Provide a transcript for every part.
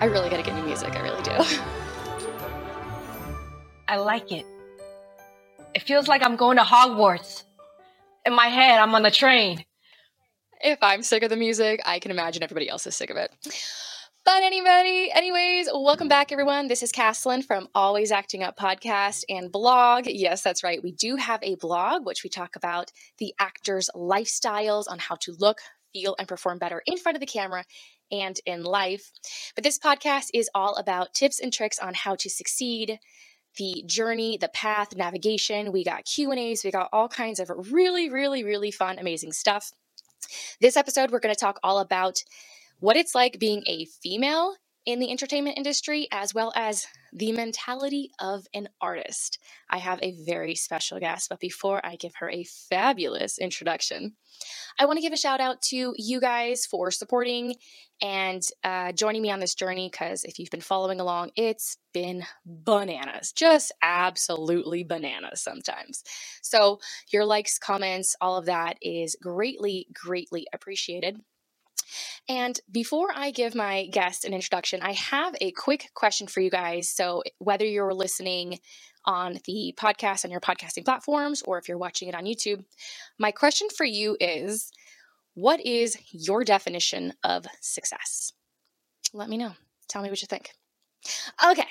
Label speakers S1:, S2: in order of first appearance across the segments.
S1: I really gotta get new music. I really do.
S2: I like it. It feels like I'm going to Hogwarts. In my head, I'm on the train.
S1: If I'm sick of the music, I can imagine everybody else is sick of it. But anybody, anyways, welcome back, everyone. This is Caslin from Always Acting Up podcast and blog. Yes, that's right. We do have a blog which we talk about the actors' lifestyles on how to look, feel, and perform better in front of the camera and in life. But this podcast is all about tips and tricks on how to succeed, the journey, the path, navigation. We got Q&As, we got all kinds of really really really fun amazing stuff. This episode we're going to talk all about what it's like being a female in the entertainment industry, as well as the mentality of an artist. I have a very special guest, but before I give her a fabulous introduction, I want to give a shout out to you guys for supporting and uh, joining me on this journey because if you've been following along, it's been bananas, just absolutely bananas sometimes. So, your likes, comments, all of that is greatly, greatly appreciated. And before I give my guest an introduction, I have a quick question for you guys. So, whether you're listening on the podcast on your podcasting platforms or if you're watching it on YouTube, my question for you is what is your definition of success? Let me know. Tell me what you think. Okay.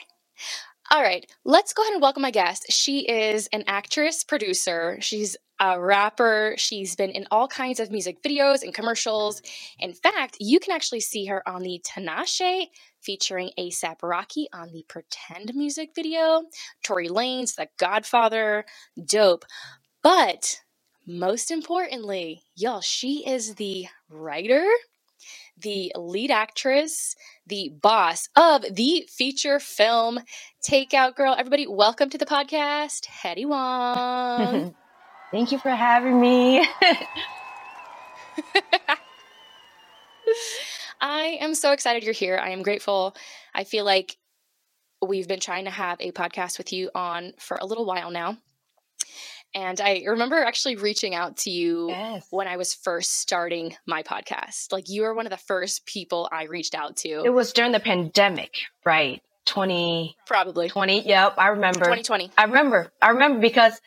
S1: All right, let's go ahead and welcome my guest. She is an actress, producer. She's a rapper. She's been in all kinds of music videos and commercials. In fact, you can actually see her on the Tinashe featuring ASAP Rocky on the Pretend music video, Tory Lanez The Godfather, dope. But most importantly, y'all, she is the writer, the lead actress, the boss of the feature film Takeout Girl. Everybody, welcome to the podcast, Hedy Wong.
S2: Thank you for having me.
S1: I am so excited you're here. I am grateful. I feel like we've been trying to have a podcast with you on for a little while now. And I remember actually reaching out to you yes. when I was first starting my podcast. Like you were one of the first people I reached out to.
S2: It was during the pandemic, right? 20
S1: probably
S2: 20 yep i remember
S1: 2020
S2: i remember i remember because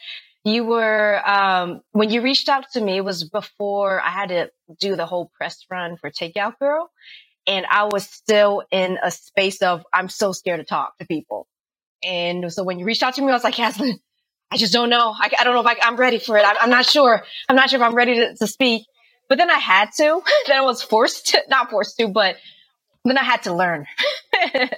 S2: you were um, when you reached out to me it was before i had to do the whole press run for takeout girl and i was still in a space of i'm so scared to talk to people and so when you reached out to me i was like Caslin, i just don't know. I, I don't know if I, am ready for it. I, i'm not sure. I'm not sure if i'm ready to, to speak. But then i had to. Then i was forced to not forced to but then i had to learn.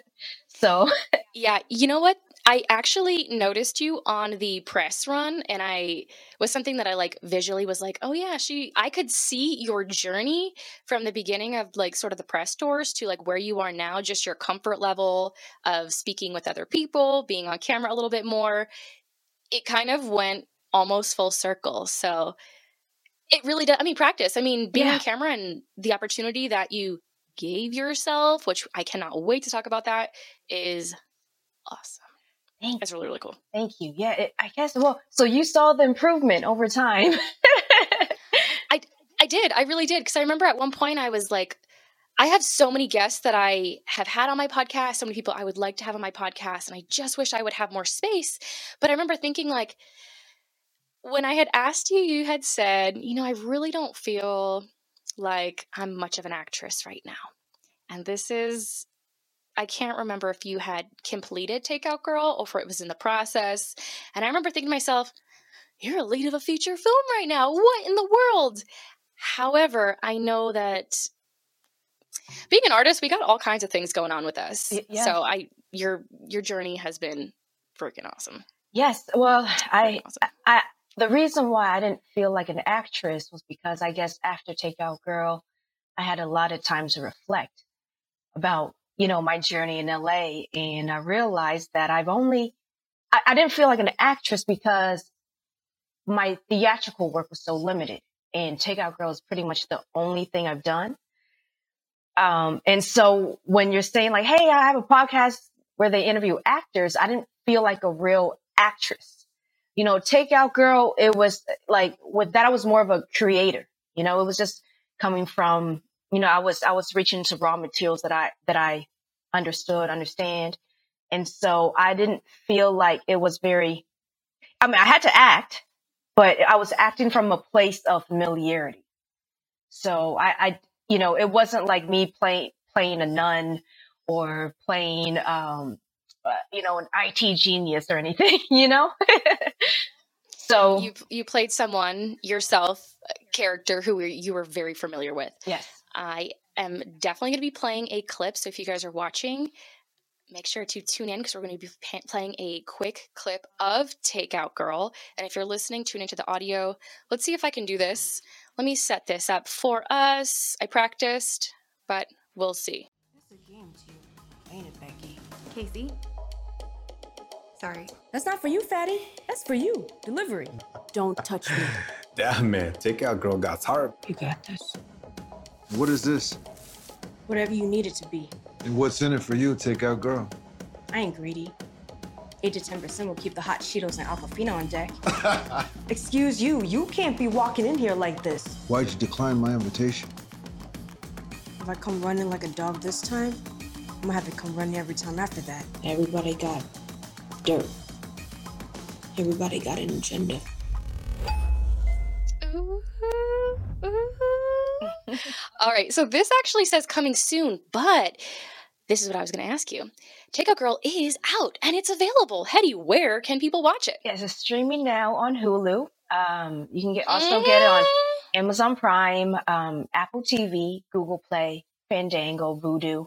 S2: So.
S1: Yeah. You know what? I actually noticed you on the press run and I was something that I like visually was like, "Oh yeah, she I could see your journey from the beginning of like sort of the press tours to like where you are now, just your comfort level of speaking with other people, being on camera a little bit more. It kind of went almost full circle. So it really does I mean practice. I mean being yeah. on camera and the opportunity that you gave yourself, which I cannot wait to talk about that, is awesome.
S2: Thank
S1: That's really, really cool.
S2: Thank you. Yeah, it, I guess. Well, so you saw the improvement over time.
S1: I I did. I really did because I remember at one point I was like, I have so many guests that I have had on my podcast, so many people I would like to have on my podcast, and I just wish I would have more space. But I remember thinking like when I had asked you, you had said, you know, I really don't feel like I'm much of an actress right now. And this is I can't remember if you had completed Takeout Girl or if it was in the process. And I remember thinking to myself, you're a lead of a feature film right now. What in the world? However, I know that being an artist, we got all kinds of things going on with us. Yeah. So I your your journey has been freaking awesome.
S2: Yes. Well, I, awesome. I the reason why I didn't feel like an actress was because I guess after Takeout Girl, I had a lot of time to reflect about you know, my journey in LA. And I realized that I've only, I, I didn't feel like an actress because my theatrical work was so limited. And Takeout Girl is pretty much the only thing I've done. Um, and so when you're saying like, Hey, I have a podcast where they interview actors, I didn't feel like a real actress. You know, Takeout Girl, it was like with that, I was more of a creator. You know, it was just coming from, you know, I was, I was reaching to raw materials that I, that I understood, understand. And so I didn't feel like it was very, I mean, I had to act, but I was acting from a place of familiarity. So I, I you know, it wasn't like me playing, playing a nun or playing, um, uh, you know, an IT genius or anything, you know? so
S1: you, you played someone yourself character who you were very familiar with.
S2: Yes.
S1: I am definitely going to be playing a clip. So if you guys are watching, make sure to tune in because we're going to be playing a quick clip of Takeout Girl. And if you're listening, tune into the audio. Let's see if I can do this. Let me set this up for us. I practiced, but we'll see. That's a game to you, ain't it,
S3: Becky? Casey? Sorry. That's not for you, Fatty. That's for you. Delivery. Don't touch me.
S4: Damn, man. Takeout Girl got hard.
S3: You got this.
S4: What is this?
S3: Whatever you need it to be.
S4: And what's in it for you, Takeout Girl?
S3: I ain't greedy. 8 to 10% will keep the hot Cheetos and Aquafina on deck. Excuse you, you can't be walking in here like this.
S4: Why'd you decline my invitation?
S3: If I come running like a dog this time, I'm gonna have to come running every time after that. Everybody got dirt. Everybody got an agenda.
S1: All right, so this actually says coming soon, but this is what I was going to ask you. Takeout Girl is out and it's available. Hedy, where can people watch it?
S2: Yes, it's streaming now on Hulu. Um, you can get also mm. get it on mm-hmm. Amazon Prime, um, Apple TV, Google Play, Fandango, Vudu,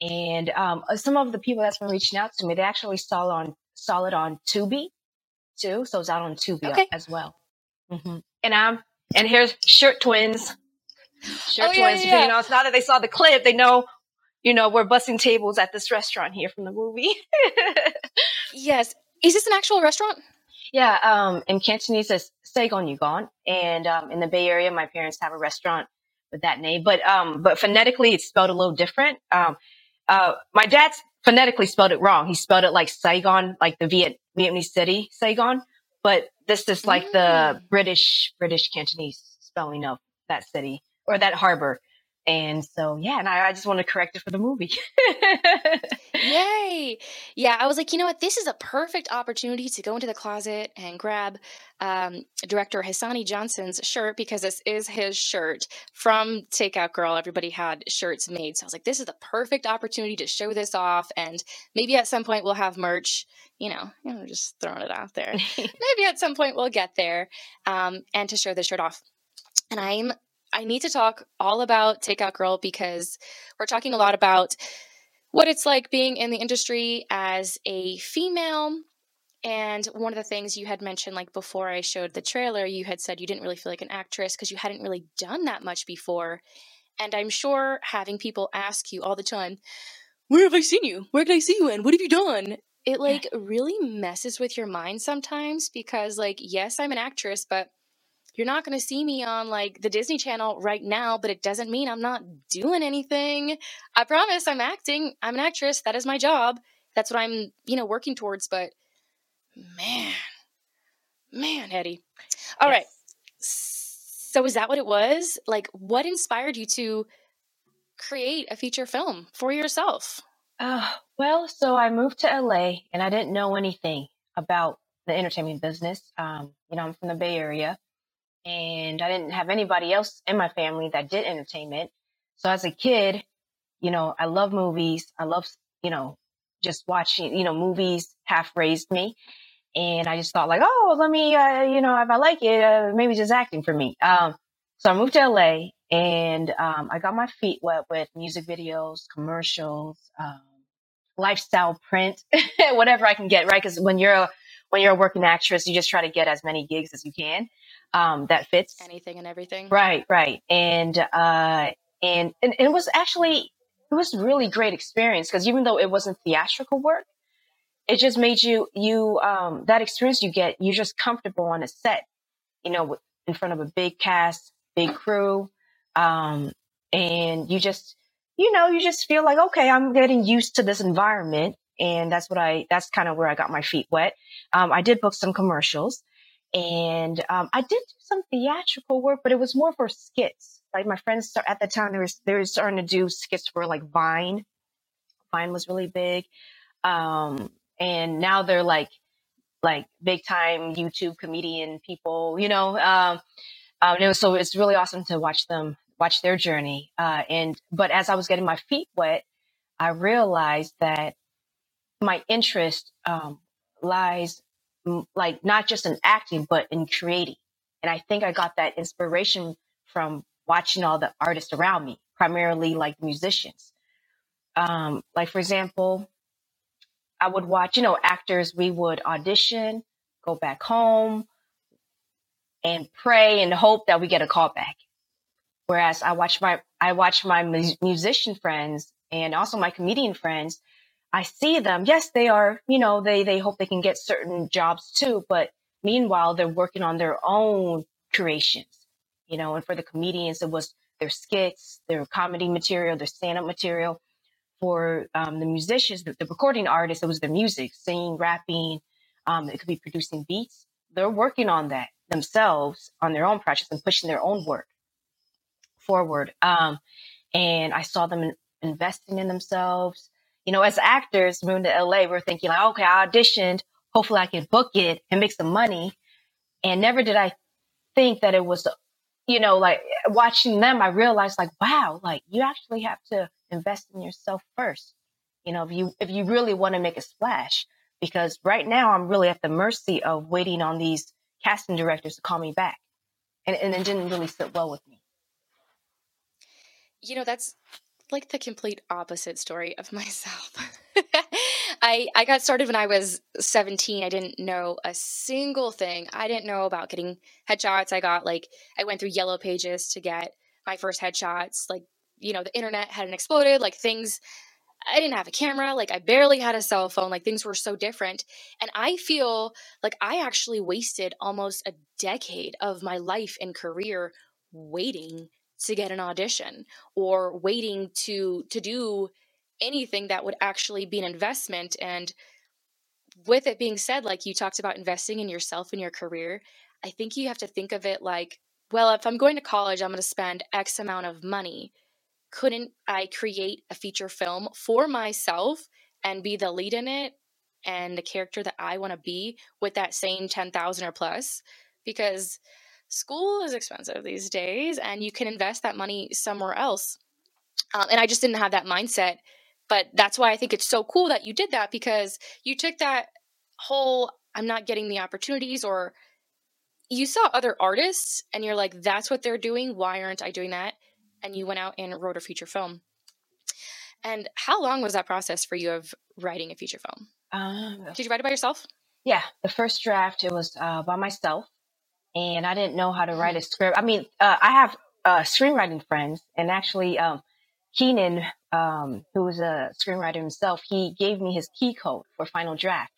S2: and um, uh, some of the people that's been reaching out to me, they actually saw it on saw it on Tubi too, so it's out on Tubi okay. as well. Mm-hmm. And I'm and here's Shirt Twins. Shirt oh, Twins. Yeah, yeah. You know, it's not that they saw the clip; they know you know, we're bussing tables at this restaurant here from the movie.
S1: yes. Is this an actual restaurant?
S2: Yeah. Um, in Cantonese, it's Saigon Yugon. And um, in the Bay Area, my parents have a restaurant with that name. But um, but phonetically, it's spelled a little different. Um, uh, my dad's phonetically spelled it wrong. He spelled it like Saigon, like the Viet Vietnamese city Saigon. But this is like mm. the British British Cantonese spelling of that city or that harbor. And so, yeah, and I, I just want to correct it for the movie.
S1: Yay. Yeah, I was like, you know what? This is a perfect opportunity to go into the closet and grab um, director Hisonni Johnson's shirt because this is his shirt from Takeout Girl. Everybody had shirts made. So I was like, this is the perfect opportunity to show this off. And maybe at some point we'll have merch, you know, you know just throwing it out there. maybe at some point we'll get there um, and to show this shirt off. And I'm I need to talk all about Takeout Girl because we're talking a lot about what it's like being in the industry as a female. And one of the things you had mentioned, like before I showed the trailer, you had said you didn't really feel like an actress because you hadn't really done that much before. And I'm sure having people ask you all the time, Where have I seen you? Where can I see you in? What have you done? It like really messes with your mind sometimes because, like, yes, I'm an actress, but you're not going to see me on like the Disney Channel right now, but it doesn't mean I'm not doing anything. I promise I'm acting. I'm an actress. That is my job. That's what I'm, you know, working towards. But man, man, Eddie. All yes. right. So is that what it was? Like, what inspired you to create a feature film for yourself?
S2: Uh, well, so I moved to LA and I didn't know anything about the entertainment business. Um, you know, I'm from the Bay Area and I didn't have anybody else in my family that did entertainment. So as a kid, you know, I love movies. I love, you know, just watching, you know, movies half raised me. And I just thought like, oh, let me, uh, you know, if I like it, uh, maybe just acting for me. Um, so I moved to LA and, um, I got my feet wet with music videos, commercials, um, lifestyle print, whatever I can get, right? Cause when you're a, when you're a working actress, you just try to get as many gigs as you can um, that fits
S1: anything and everything.
S2: Right, right, and uh, and and it was actually it was really great experience because even though it wasn't theatrical work, it just made you you um, that experience you get you're just comfortable on a set, you know, in front of a big cast, big crew, um, and you just you know you just feel like okay, I'm getting used to this environment, and that's what I that's kind of where I got my feet wet. Um, I did book some commercials. And um, I did do some theatrical work, but it was more for skits. Like my friends start, at the time, they were, they were starting to do skits for like Vine, Vine was really big. Um, and now they're like, like big time YouTube comedian people, you know. Um, um, so it's really awesome to watch them, watch their journey. Uh, and, but as I was getting my feet wet, I realized that my interest, um, lies like not just in acting, but in creating. And I think I got that inspiration from watching all the artists around me, primarily like musicians. Um, like for example, I would watch, you know, actors, we would audition, go back home and pray and hope that we get a call back. Whereas I watch my, I watch my musician friends and also my comedian friends. I see them. Yes, they are, you know, they, they hope they can get certain jobs too, but meanwhile, they're working on their own creations, you know, and for the comedians, it was their skits, their comedy material, their stand up material for um, the musicians, the, the, recording artists, it was their music, singing, rapping. Um, it could be producing beats. They're working on that themselves on their own projects and pushing their own work forward. Um, and I saw them in, investing in themselves. You know, as actors, moving to LA, we're thinking like, okay, I auditioned. Hopefully I can book it and make some money. And never did I think that it was you know, like watching them, I realized like, wow, like you actually have to invest in yourself first. You know, if you, if you really want to make a splash, because right now I'm really at the mercy of waiting on these casting directors to call me back. And, and it didn't really sit well with me.
S1: You know, that's like the complete opposite story of myself. I I got started when I was 17. I didn't know a single thing. I didn't know about getting headshots. I got like I went through yellow pages to get my first headshots. Like, you know, the internet hadn't exploded, like things I didn't have a camera, like I barely had a cell phone, like things were so different. And I feel like I actually wasted almost a decade of my life and career waiting to get an audition or waiting to to do anything that would actually be an investment. And with it being said, like you talked about investing in yourself and your career, I think you have to think of it like, well, if I'm going to college, I'm going to spend X amount of money. Couldn't I create a feature film for myself and be the lead in it and the character that I want to be with that same 10,000 or plus? Because school is expensive these days and you can invest that money somewhere else. Um, and I just didn't have that mindset but that's why I think it's so cool that you did that because you took that whole I'm not getting the opportunities or you saw other artists and you're like, that's what they're doing. Why aren't I doing that? And you went out and wrote a feature film. And how long was that process for you of writing a feature film? Um, Did you write it by yourself?
S2: Yeah, the first draft it was uh, by myself, and I didn't know how to write a script. I mean, uh, I have uh, screenwriting friends, and actually, um, Keenan, um, who was a screenwriter himself, he gave me his key code for Final Draft.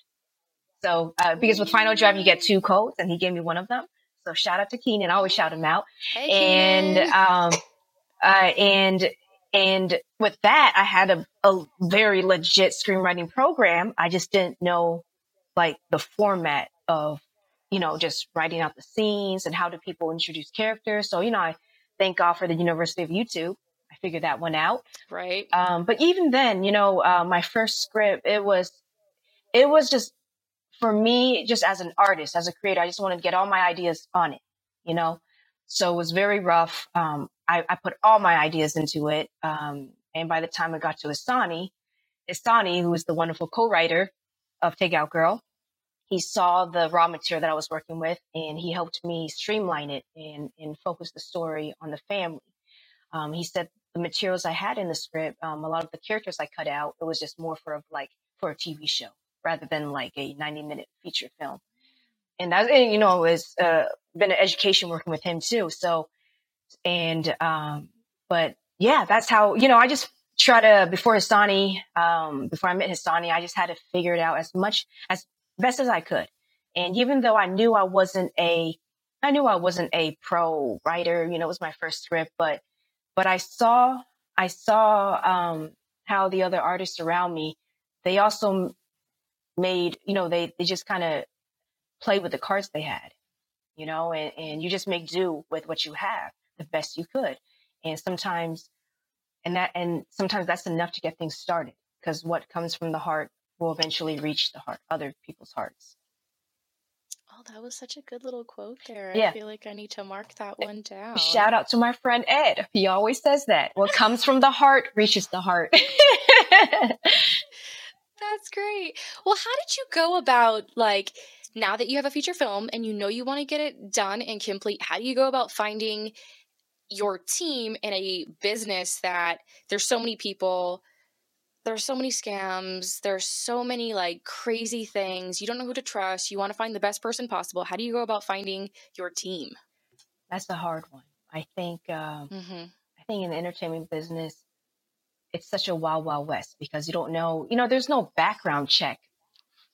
S2: So, uh, because with Final Draft, you get two codes, and he gave me one of them. So, shout out to Keenan. I always shout him out.
S1: Hey,
S2: and, um, uh, and, and with that, I had a, a very legit screenwriting program. I just didn't know like the format of, you know, just writing out the scenes and how do people introduce characters. So, you know, I thank God for the University of YouTube I figured that one out.
S1: Right.
S2: Um, but even then, you know, uh, my first script, it was, it was just for me, just as an artist, as a creator, I just wanted to get all my ideas on it, you know? So it was very rough. Um, I, I, put all my ideas into it. Um, and by the time I got to Hisonni, Hisonni, who is the wonderful co-writer of Takeout Girl, he saw the raw material that I was working with and he helped me streamline it and, and focus the story on the family. Um, he said the materials I had in the script, um, a lot of the characters I cut out, it was just more for like for a TV show rather than like a 90 minute feature film. And that, and, you know, it's uh, been an education working with him too. So, and, um, but yeah, that's how, you know, I just try to, before Hisonni, um, before I met Hisonni, I just had to figure it out as much, as best as I could. And even though I knew I wasn't a, I knew I wasn't a pro writer, you know, it was my first script, but but I saw, I saw um, how the other artists around me, they also made, you know, they, they just kind of played with the cards they had, you know, and, and you just make do with what you have the best you could. And sometimes, and that, and sometimes that's enough to get things started. because what comes from the heart will eventually reach the heart, other people's hearts.
S1: Oh, that was such a good little quote there.
S2: Yeah.
S1: I feel like I need to mark that eh, one down.
S2: Shout out to my friend Ed. He always says that. What comes from the heart reaches the heart.
S1: That's great. Well, how did you go about like now that you have a feature film and you know you want to get it done and complete? How do you go about finding your team in a business that there's so many people there's so many scams there's so many like crazy things you don't know who to trust you want to find the best person possible how do you go about finding your team
S2: That's the hard one. I think. Um,
S1: mm-hmm.
S2: I think in the entertainment business, it's such a wild, wild west because you don't know. You know, there's no background check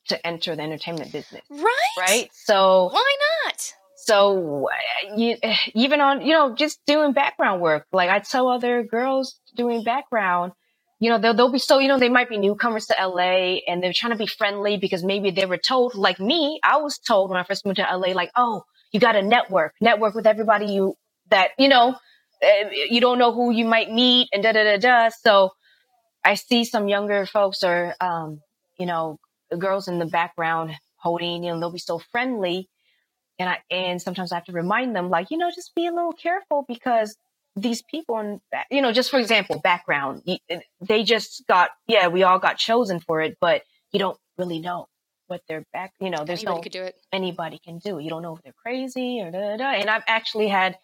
S2: to enter the entertainment business,
S1: right
S2: right? So
S1: why not
S2: So you, even on, you know, just doing background work, like I tell other girls doing background, you know, they'll, they'll be so, you know, they might be newcomers to LA and they're trying to be friendly because maybe they were told, like me, I was told when I first moved to LA, like, oh, you got to network, network with everybody you, that, you know, you don't know who you might meet and da da da da. So I see some younger folks or, um, you know, girls in the background holding, you know, they'll be so friendly and I and sometimes I have to remind them, like, you know, just be a little careful because these people and you know, just for example, background, they just got, yeah, we all got chosen for it, but you don't really know what their back, you know, there's
S1: anybody
S2: no
S1: could do it
S2: anybody can do. You don't know if they're crazy or da da da. And I've actually had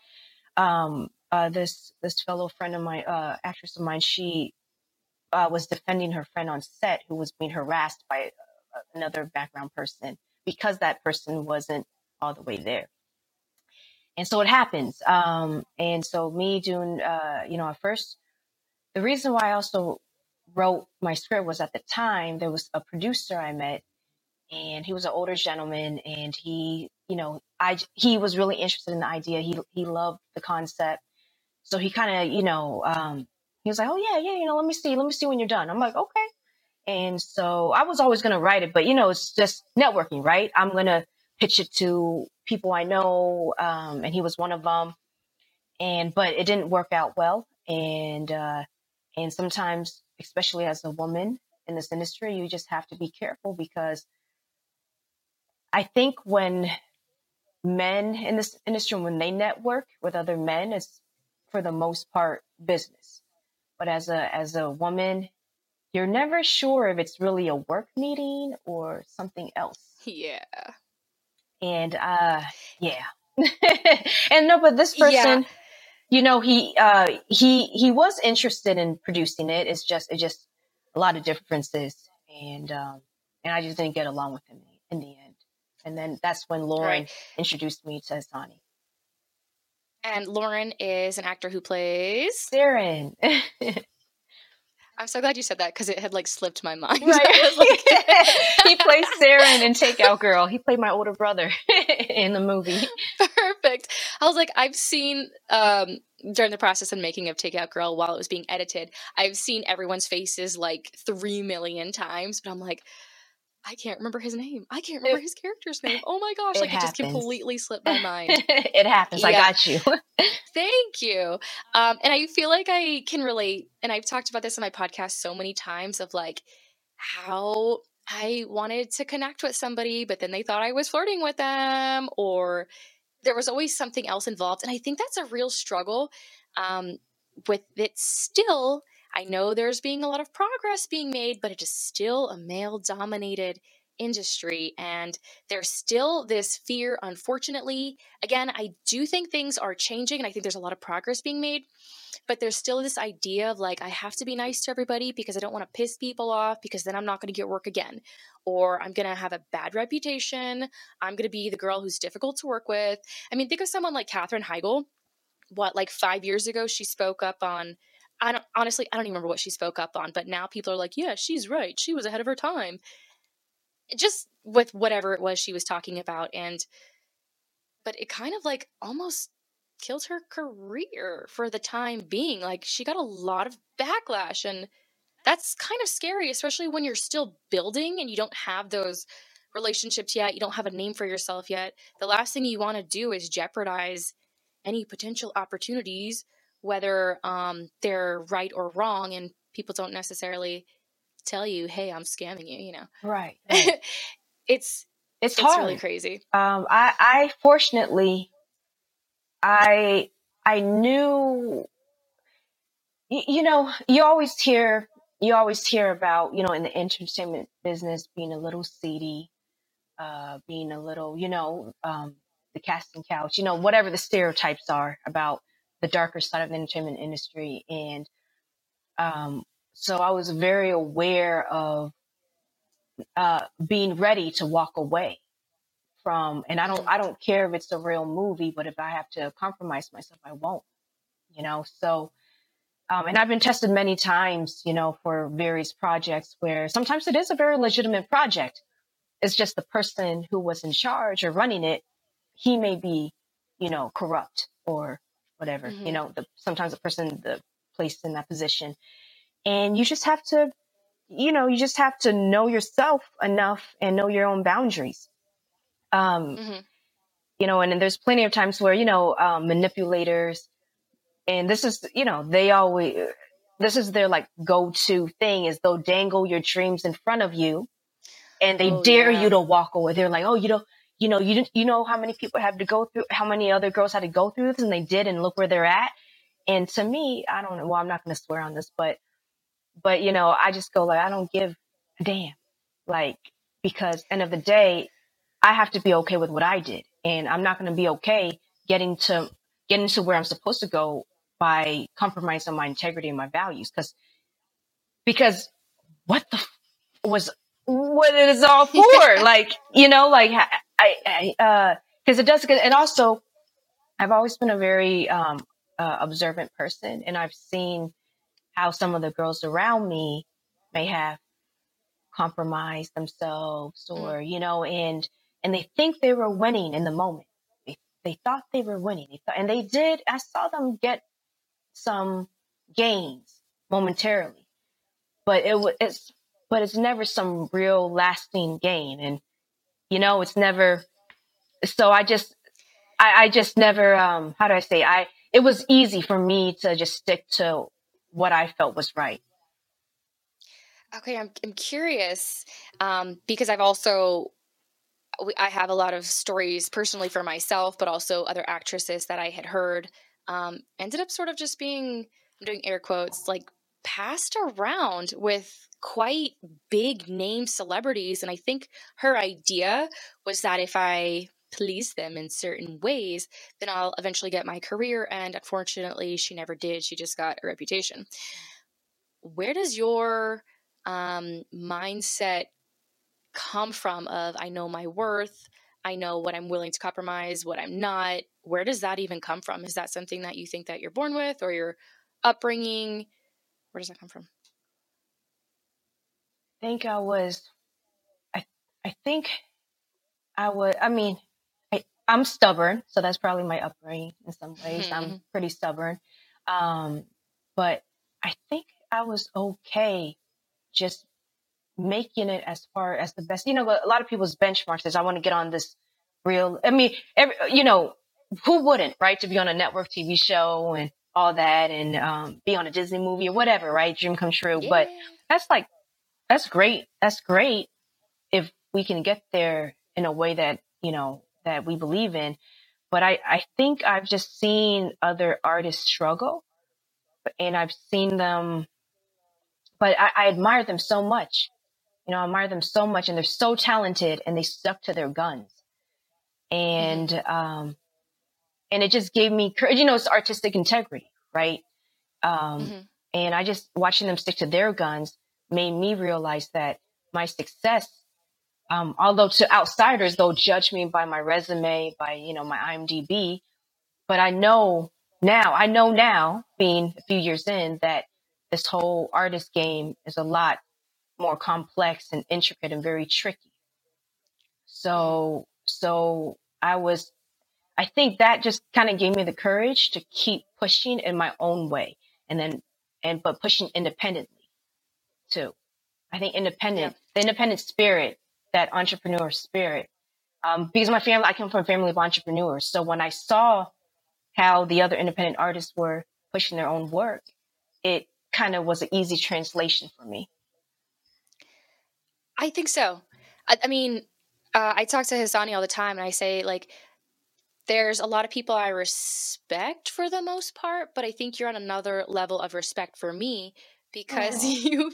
S2: um uh this this fellow friend of mine, uh actress of mine, she uh was defending her friend on set who was being harassed by uh, another background person because that person wasn't all the way there. And so it happens. Um, and so me doing, uh, you know, at first, the reason why I also wrote my script was at the time there was a producer I met, and he was an older gentleman, and he, you know, I he was really interested in the idea. He he loved the concept, so he kind of, you know, um, he was like, oh yeah, yeah, you know, let me see, let me see when you're done. I'm like, okay. And so I was always gonna write it, but you know, it's just networking, right? I'm gonna pitch it to people I know, um, and he was one of them. And but it didn't work out well, and uh, and sometimes, especially as a woman in this industry, you just have to be careful because I think when men in this industry, when they network with other men, it's for the most part business. But as a as a woman, you're never sure if it's really a work meeting or something else.
S1: Yeah.
S2: And uh yeah. and no, but this person,
S1: Yeah.
S2: you know, he uh he he was interested in producing it. It's just it's just a lot of differences and um and I just didn't get along with him in the end. And then that's when Lauren
S1: Right.
S2: introduced me to Hisonni.
S1: And Lauren is an actor who plays.
S2: Darren.
S1: I'm so glad you said that because it had like slipped my mind.
S2: Right.
S1: Like-
S2: he plays Saren in Takeout Girl. He played my older brother in the movie.
S1: Perfect. I was like, I've seen um during the process and making of Takeout Girl while it was being edited, I've seen everyone's faces like three million times, but I'm like, I can't remember his name. I can't remember his character's name. Oh my gosh,
S2: It
S1: like it just completely slipped my mind.
S2: it happens. I got you.
S1: Thank you. Um, and I feel like I can relate, and I've talked about this in my podcast so many times of like how I wanted to connect with somebody, but then they thought I was flirting with them, or there was always something else involved. And I think that's a real struggle um, with it still. I know there's being a lot of progress being made, but it is still a male dominated industry. And there's still this fear, unfortunately. Again, I do think things are changing and I think there's a lot of progress being made, but there's still this idea of like, I have to be nice to everybody because I don't want to piss people off because then I'm not going to get work again. Or I'm going to have a bad reputation. I'm going to be the girl who's difficult to work with. I mean, think of someone like Katherine Heigl. What, like five years ago, she spoke up on I don't honestly I don't even remember what she spoke up on, but now people are like, yeah, she's right. She was ahead of her time. Just with whatever it was she was talking about and but it kind of like almost killed her career for the time being. Like she got a lot of backlash and that's kind of scary, especially when you're still building and you don't have those relationships yet, you don't have a name for yourself yet. The last thing you want to do is jeopardize any potential opportunities whether um, they're right or wrong and people don't necessarily tell you, "Hey, I'm scamming you," you know.
S2: Right. right.
S1: it's
S2: it's,
S1: it's
S2: hard.
S1: really crazy.
S2: Um, I, I fortunately, I, I knew, you, you know, you always hear, you always hear about, you know, in the entertainment business being a little seedy, uh, being a little, you know, um, the casting couch, you know, whatever the stereotypes are about the darker side of the entertainment industry. And, um, so I was very aware of uh, being ready to walk away from and i don't i don't care if it's a real movie but if i have to compromise myself i won't you know so um, and i've been tested many times you know for various projects where sometimes it is a very legitimate project it's just the person who was in charge or running it he may be you know corrupt or whatever mm-hmm. you know the sometimes the person the placed in that position and you just have to you know, you just have to know yourself enough and know your own boundaries. Um, mm-hmm. You know, and, and, there's plenty of times where, you know, um, manipulators, and this is, you know, they always, this is their like go to thing is they'll dangle your dreams in front of you and they oh, dare yeah. you to walk away. They're like, oh, you know, you know, you you know how many people have to go through, how many other girls had to go through this, and they did, and look where they're at. And to me, I don't know. Well, I'm not going to swear on this, but but you know, I just go like, I don't give a damn. Like, because end of the day, I have to be okay with what I did. And I'm not going to be okay getting to, getting to where I'm supposed to go by compromising my integrity and my values. Cause, because what the f- was, what it is all for? like, you know, like I, I, uh, cause it does, and also I've always been a very, um, uh, observant person and I've seen how some of the girls around me may have compromised themselves mm. or, you know, and, and they think they were winning in the moment. They, they thought they were winning. They thought, and they did. I saw them get some gains momentarily, but it was, it's, but it's never some real lasting gain. And, you know, it's never, so I just, I, I just never, um, how do I say, I, it was easy for me to just stick to what I felt was right.
S1: Okay, I'm I'm curious um, because I've also I have a lot of stories personally for myself, but also other actresses that I had heard um, ended up sort of just being I'm doing air quotes like passed around with quite big name celebrities, and I think her idea was that if I please them in certain ways, then I'll eventually get my career. And unfortunately, she never did. She just got a reputation. Where does your um, mindset come from? Of I know my worth, I know what I'm willing to compromise, what I'm not. Where does that even come from? Is that something that you think that you're born with, or your upbringing? Where does that come from?
S2: I think I was. I I think I would. I mean, I'm stubborn, so that's probably my upbringing in some ways. Mm-hmm. I'm pretty stubborn. Um, but I think I was okay just making it as far as the best. You know, a lot of people's benchmarks is I want to get on this real, I mean, every, you know, who wouldn't, right? To be on a network TV show and all that and um, be on a Disney movie or whatever, right? Dream come true. Yeah. But that's like, that's great. That's great if we can get there in a way that, you know, that we believe in. But I, I think I've just seen other artists struggle and I've seen them, but I, I admire them so much. You know, I admire them so much and they're so talented and they stuck to their guns. And, mm-hmm. um, and it just gave me courage. You know, it's artistic integrity, right? Um, mm-hmm. and I just watching them stick to their guns made me realize that my success um, although to outsiders, they'll judge me by my resume, by, you know, my IMDb. But I know now, I know now, being a few years in, that this whole artist game is a lot more complex and intricate and very tricky. So, so I was, I think that just kind of gave me the courage to keep pushing in my own way and then, and, but pushing independently too. I think independent, yeah. the independent spirit that entrepreneur spirit. Um, because my family, I come from a family of entrepreneurs. So when I saw how the other independent artists were pushing their own work, it kind of was an easy translation for me.
S1: I think so. I, I mean, uh, I talk to Hisonni all the time, and I say like, there's a lot of people I respect for the most part, but I think you're on another level of respect for me because you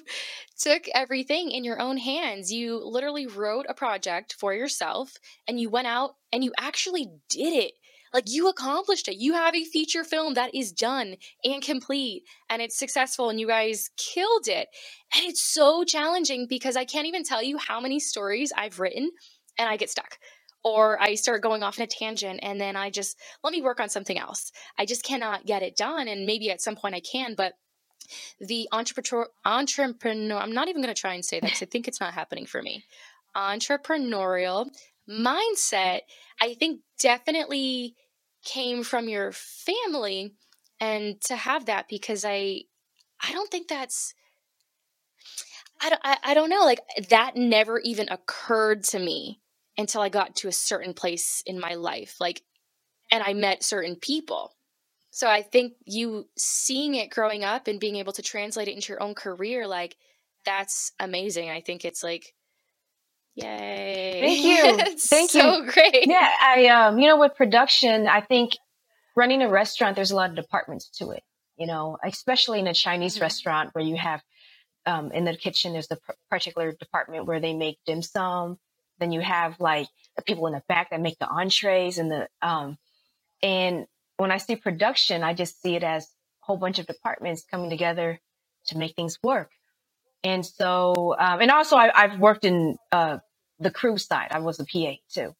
S1: took everything in your own hands. You literally wrote a project for yourself and you went out and you actually did it. Like you accomplished it. You have a feature film that is done and complete and it's successful and you guys killed it. And it's so challenging because I can't even tell you how many stories I've written and I get stuck or I start going off in a tangent and then I just let me work on something else. I just cannot get it done and maybe at some point I can, but the entrepreneur entrepreneur i'm not even going to try and say that because i think it's not happening for me. Entrepreneurial mindset i think definitely came from your family and to have that because i i don't think that's I don't, I, I don't know like that never even occurred to me until i got to a certain place in my life like and i met certain people so I think you seeing it growing up and being able to translate it into your own career, like that's amazing. I think it's like, yay!
S2: Thank you, thank
S1: so
S2: you.
S1: So great.
S2: Yeah, I um, you know, with production, I think running a restaurant, there's a lot of departments to it. You know, especially in a Chinese mm-hmm. restaurant where you have um, in the kitchen, there's the particular department where they make dim sum. Then you have like the people in the back that make the entrees and the um, and when I see production, I just see it as a whole bunch of departments coming together to make things work. And so, um, and also I, have worked in uh, the crew side. I was a PA too,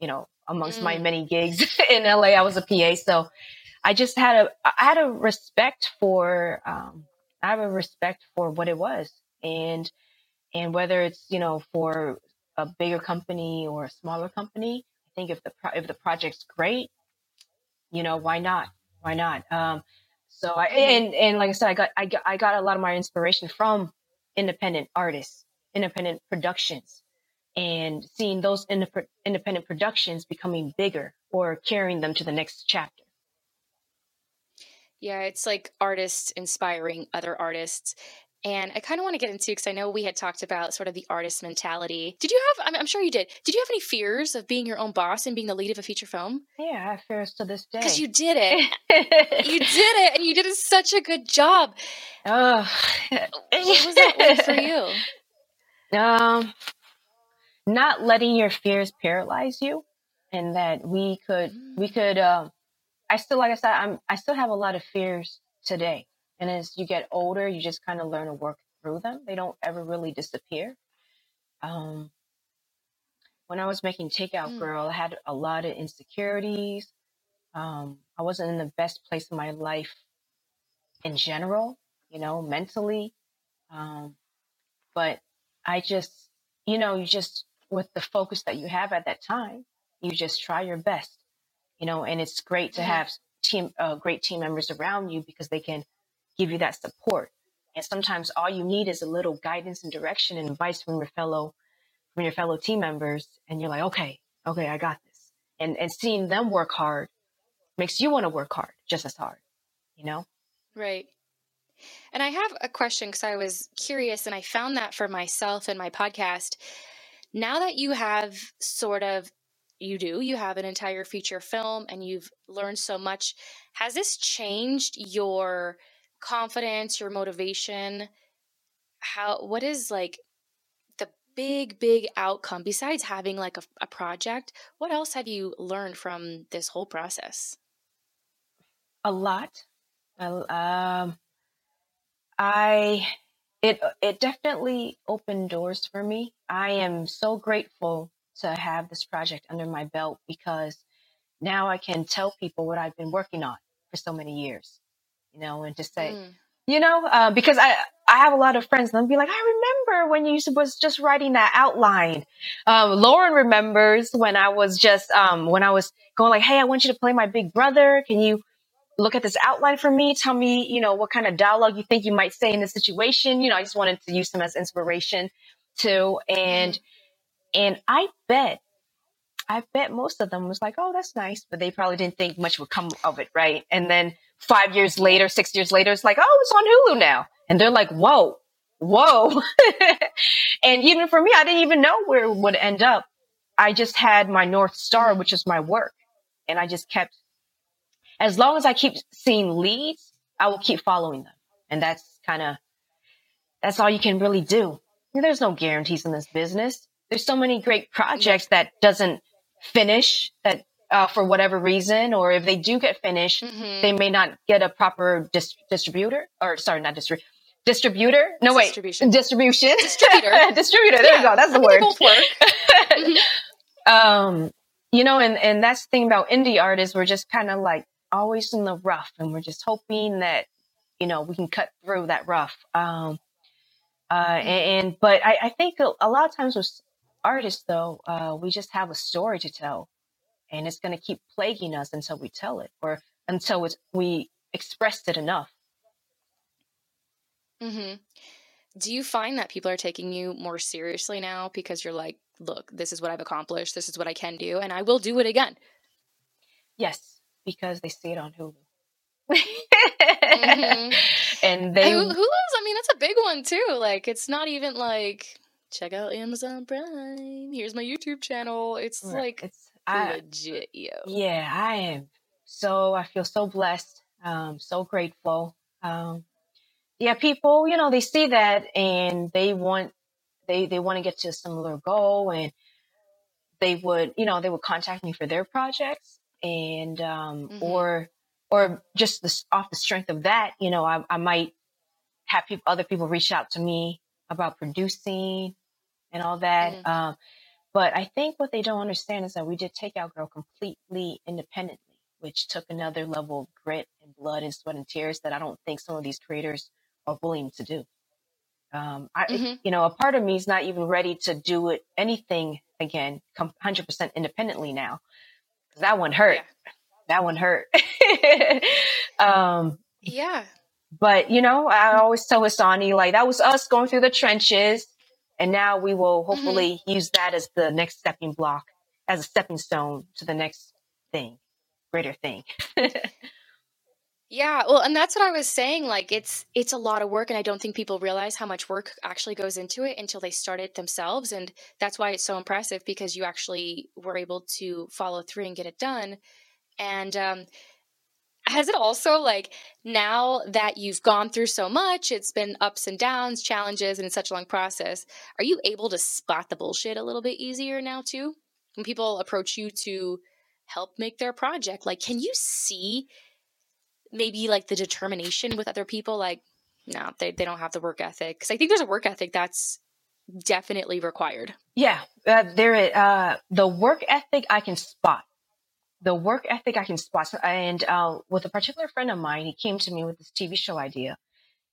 S2: you know, amongst mm. my many gigs in LA, I was a PA. So I just had a, I had a respect for, um, I have a respect for what it was and, and whether it's, you know, for a bigger company or a smaller company, I think if the, pro- if the project's great, you know, why not? Why not? Um, so I and and like I said, I got I got I got a lot of my inspiration from independent artists, independent productions, and seeing those independent productions becoming bigger or carrying them to the next chapter.
S1: Yeah, it's like artists inspiring other artists. And I kind of want to get into because I know we had talked about sort of the artist mentality. Did you have? I'm, I'm, sure you did. Did you have any fears of being your own boss and being the lead of a feature film?
S2: Yeah, I have fears to this day.
S1: Because you did it. you did it, and you did such a good job. Oh, what was that like for you?
S2: Um, not letting your fears paralyze you, and that we could, mm. we could. Um, I still, like I said, I'm. I still have a lot of fears today and as you get older, you just kind of learn to work through them. They don't ever really disappear. Um, when I was making Takeout mm. Girl, I had a lot of insecurities. Um, I wasn't in the best place in my life in general, you know, mentally. Um, but I just, you know, you just, with the focus that you have at that time, you just try your best, you know, and it's great to mm-hmm. have team, uh, great team members around you because they can give you that support. And sometimes all you need is a little guidance and direction and advice from your fellow from your fellow team members and you're like, "Okay, okay, I got this." And and seeing them work hard makes you want to work hard just as hard, you know?
S1: Right. And I have a question because I was curious and I found that for myself in my podcast. Now that you have sort of you do, you have an entire feature film and you've learned so much, has this changed your confidence, your motivation, how what is like the big big outcome besides having like a, a project? What else have you learned from this whole process?
S2: A lot. Um, I it it definitely opened doors for me. I am so grateful to have this project under my belt because now I can tell people what I've been working on for so many years you know, and just say, mm. you know, uh, because I, I have a lot of friends and they'll be like, I remember when you was just writing that outline. Um, Lauren remembers when I was just, um, when I was going like, Hey, I want you to play my big brother. Can you look at this outline for me? Tell me, you know, what kind of dialogue you think you might say in this situation. You know, I just wanted to use them as inspiration too. And, mm. and I bet I bet most of them was like, oh, that's nice, but they probably didn't think much would come of it, right? And then five years later, six years later, it's like, oh, it's on Hulu now. And they're like, whoa, whoa. and even for me, I didn't even know where it would end up. I just had my North Star, which is my work. And I just kept, as long as I keep seeing leads, I will keep following them. And that's kind of, that's all you can really do. There's no guarantees in this business. There's so many great projects that doesn't finish that uh, for whatever reason, or if they do get finished, mm-hmm. they may not get a proper dis- distributor, or sorry, not distributor, distributor. No, wait, distribution, distribution, distributor, distributor. There yeah. you go. That's the I word. Both work. mm-hmm. Um, you know, and and that's the thing about indie artists. We're just kind of like always in the rough, and we're just hoping that you know we can cut through that rough. Um, uh, mm-hmm. and, and but I, I think a, a, lot of times with artists, though, uh, we just have a story to tell and it's going to keep plaguing us until we tell it or until it's, we expressed it enough.
S1: hmm Do you find that people are taking you more seriously now because you're like, look, this is what I've accomplished, this is what I can do, and I will do it again?
S2: Yes, because they see it on Hulu. mm-hmm.
S1: And they Hulu's, I mean, that's a big one too. Like, it's not even like check out Amazon Prime. Here's my YouTube channel. It's right. like it's I, legit, yo.
S2: Yeah, I am. So I feel so blessed, um, so grateful. Um, yeah, people, you know, they see that and they want they they want to get to a similar goal, and they would, you know, they would contact me for their projects, and um, mm-hmm. or or just the, off the strength of that, you know, I, I might have people, other people reach out to me about producing and all that. Mm-hmm. Um, but I think what they don't understand is that we did Takeout Girl completely independently, which took another level of grit and blood and sweat and tears that I don't think some of these creators are willing to do. Um, I, mm-hmm. you know, a part of me is not even ready to do it anything again, 100% independently now. Cause that one hurt. Yeah. That one hurt. um,
S1: yeah.
S2: But you know, I always tell Hisonni, like that was us going through the trenches and now we will mm-hmm. hopefully mm-hmm. use that as the next stepping block, as a stepping stone to the next thing, greater thing.
S1: yeah, well, and that's what I was saying. Like it's it's a lot of work, and I don't think people realize how much work actually goes into it until they start it themselves. And that's why it's so impressive because you actually were able to follow through and get it done. And um, has it also like now that you've gone through so much it's been ups and downs challenges and such a long process are you able to spot the bullshit a little bit easier now too? When people approach you to help make their project like can you see maybe like the determination with other people? Like no they, they don't have the work ethic because i think there's a work ethic that's definitely required.
S2: Yeah uh, there uh, the work ethic i can spot the work ethic I can spot. And uh, with a particular friend of mine, he came to me with this TV show idea,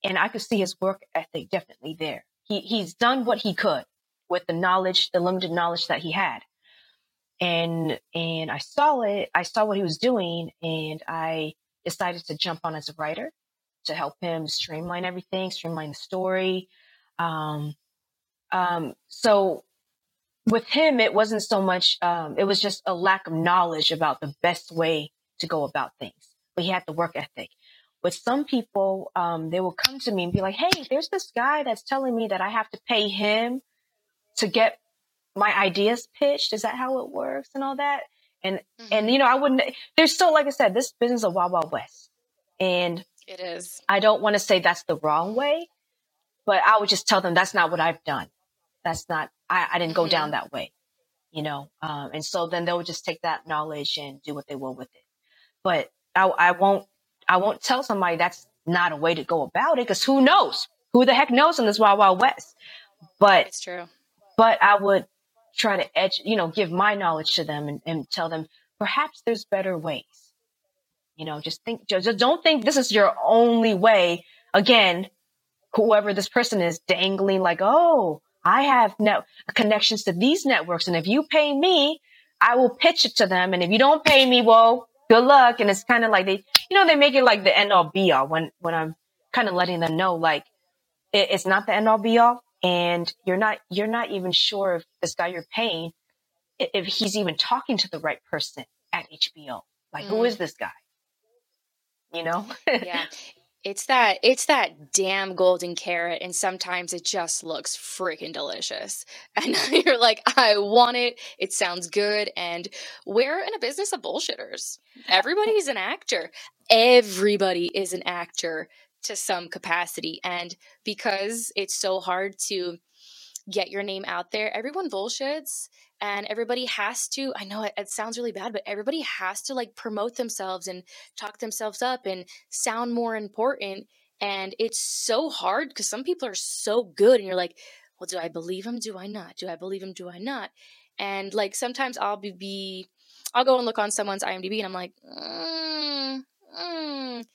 S2: and I could see his work ethic definitely there. He he's done what he could with the knowledge, the limited knowledge that he had, and and I saw it. I saw what he was doing, and I decided to jump on as a writer to help him streamline everything, streamline the story. Um, um, so with him, it wasn't so much, um, it was just a lack of knowledge about the best way to go about things. But he had the work ethic. With some people, um, they will come to me and be like, Hey, there's this guy that's telling me that I have to pay him to get my ideas pitched. Is that how it works and all that? And, mm-hmm. and, you know, I wouldn't, there's still, like I said, this business is a wild, wild west. And
S1: it is.
S2: I don't want to say that's the wrong way, but I would just tell them that's not what I've done. That's not I, I didn't go mm-hmm. down that way, you know? Um, and so then they'll just take that knowledge and do what they will with it. But I, I won't, I won't tell somebody that's not a way to go about it because who knows? Who the heck knows in this wild, wild west? But
S1: it's true.
S2: But I would try to edge, you know, give my knowledge to them and, and tell them perhaps there's better ways. You know, just think, just don't think this is your only way. Again, whoever this person is dangling like, oh, I have net connections to these networks. And if you pay me, I will pitch it to them. And if you don't pay me, well, good luck. And it's kind of like they, you know, they make it like the end all be all when, when I'm kind of letting them know, like, it, it's not the end all be all. And you're not, you're not even sure if this guy you're paying, if he's even talking to the right person at HBO. Like, mm. who is this guy? You know?
S1: yeah. It's that it's that damn golden carrot and sometimes it just looks freaking delicious. And you're like, I want it. It sounds good and we're in a business of bullshitters. Everybody's an actor. Everybody is an actor to some capacity and because it's so hard to get your name out there, everyone bullshits and everybody has to i know it, it, sounds really bad but everybody has to like promote themselves and talk themselves up and sound more important and it's so hard because some people are so good and you're like well do i believe him do i not? Do i believe him do i not? And like sometimes i'll be, be i'll go and look on someone's imdb and i'm like mm, mm.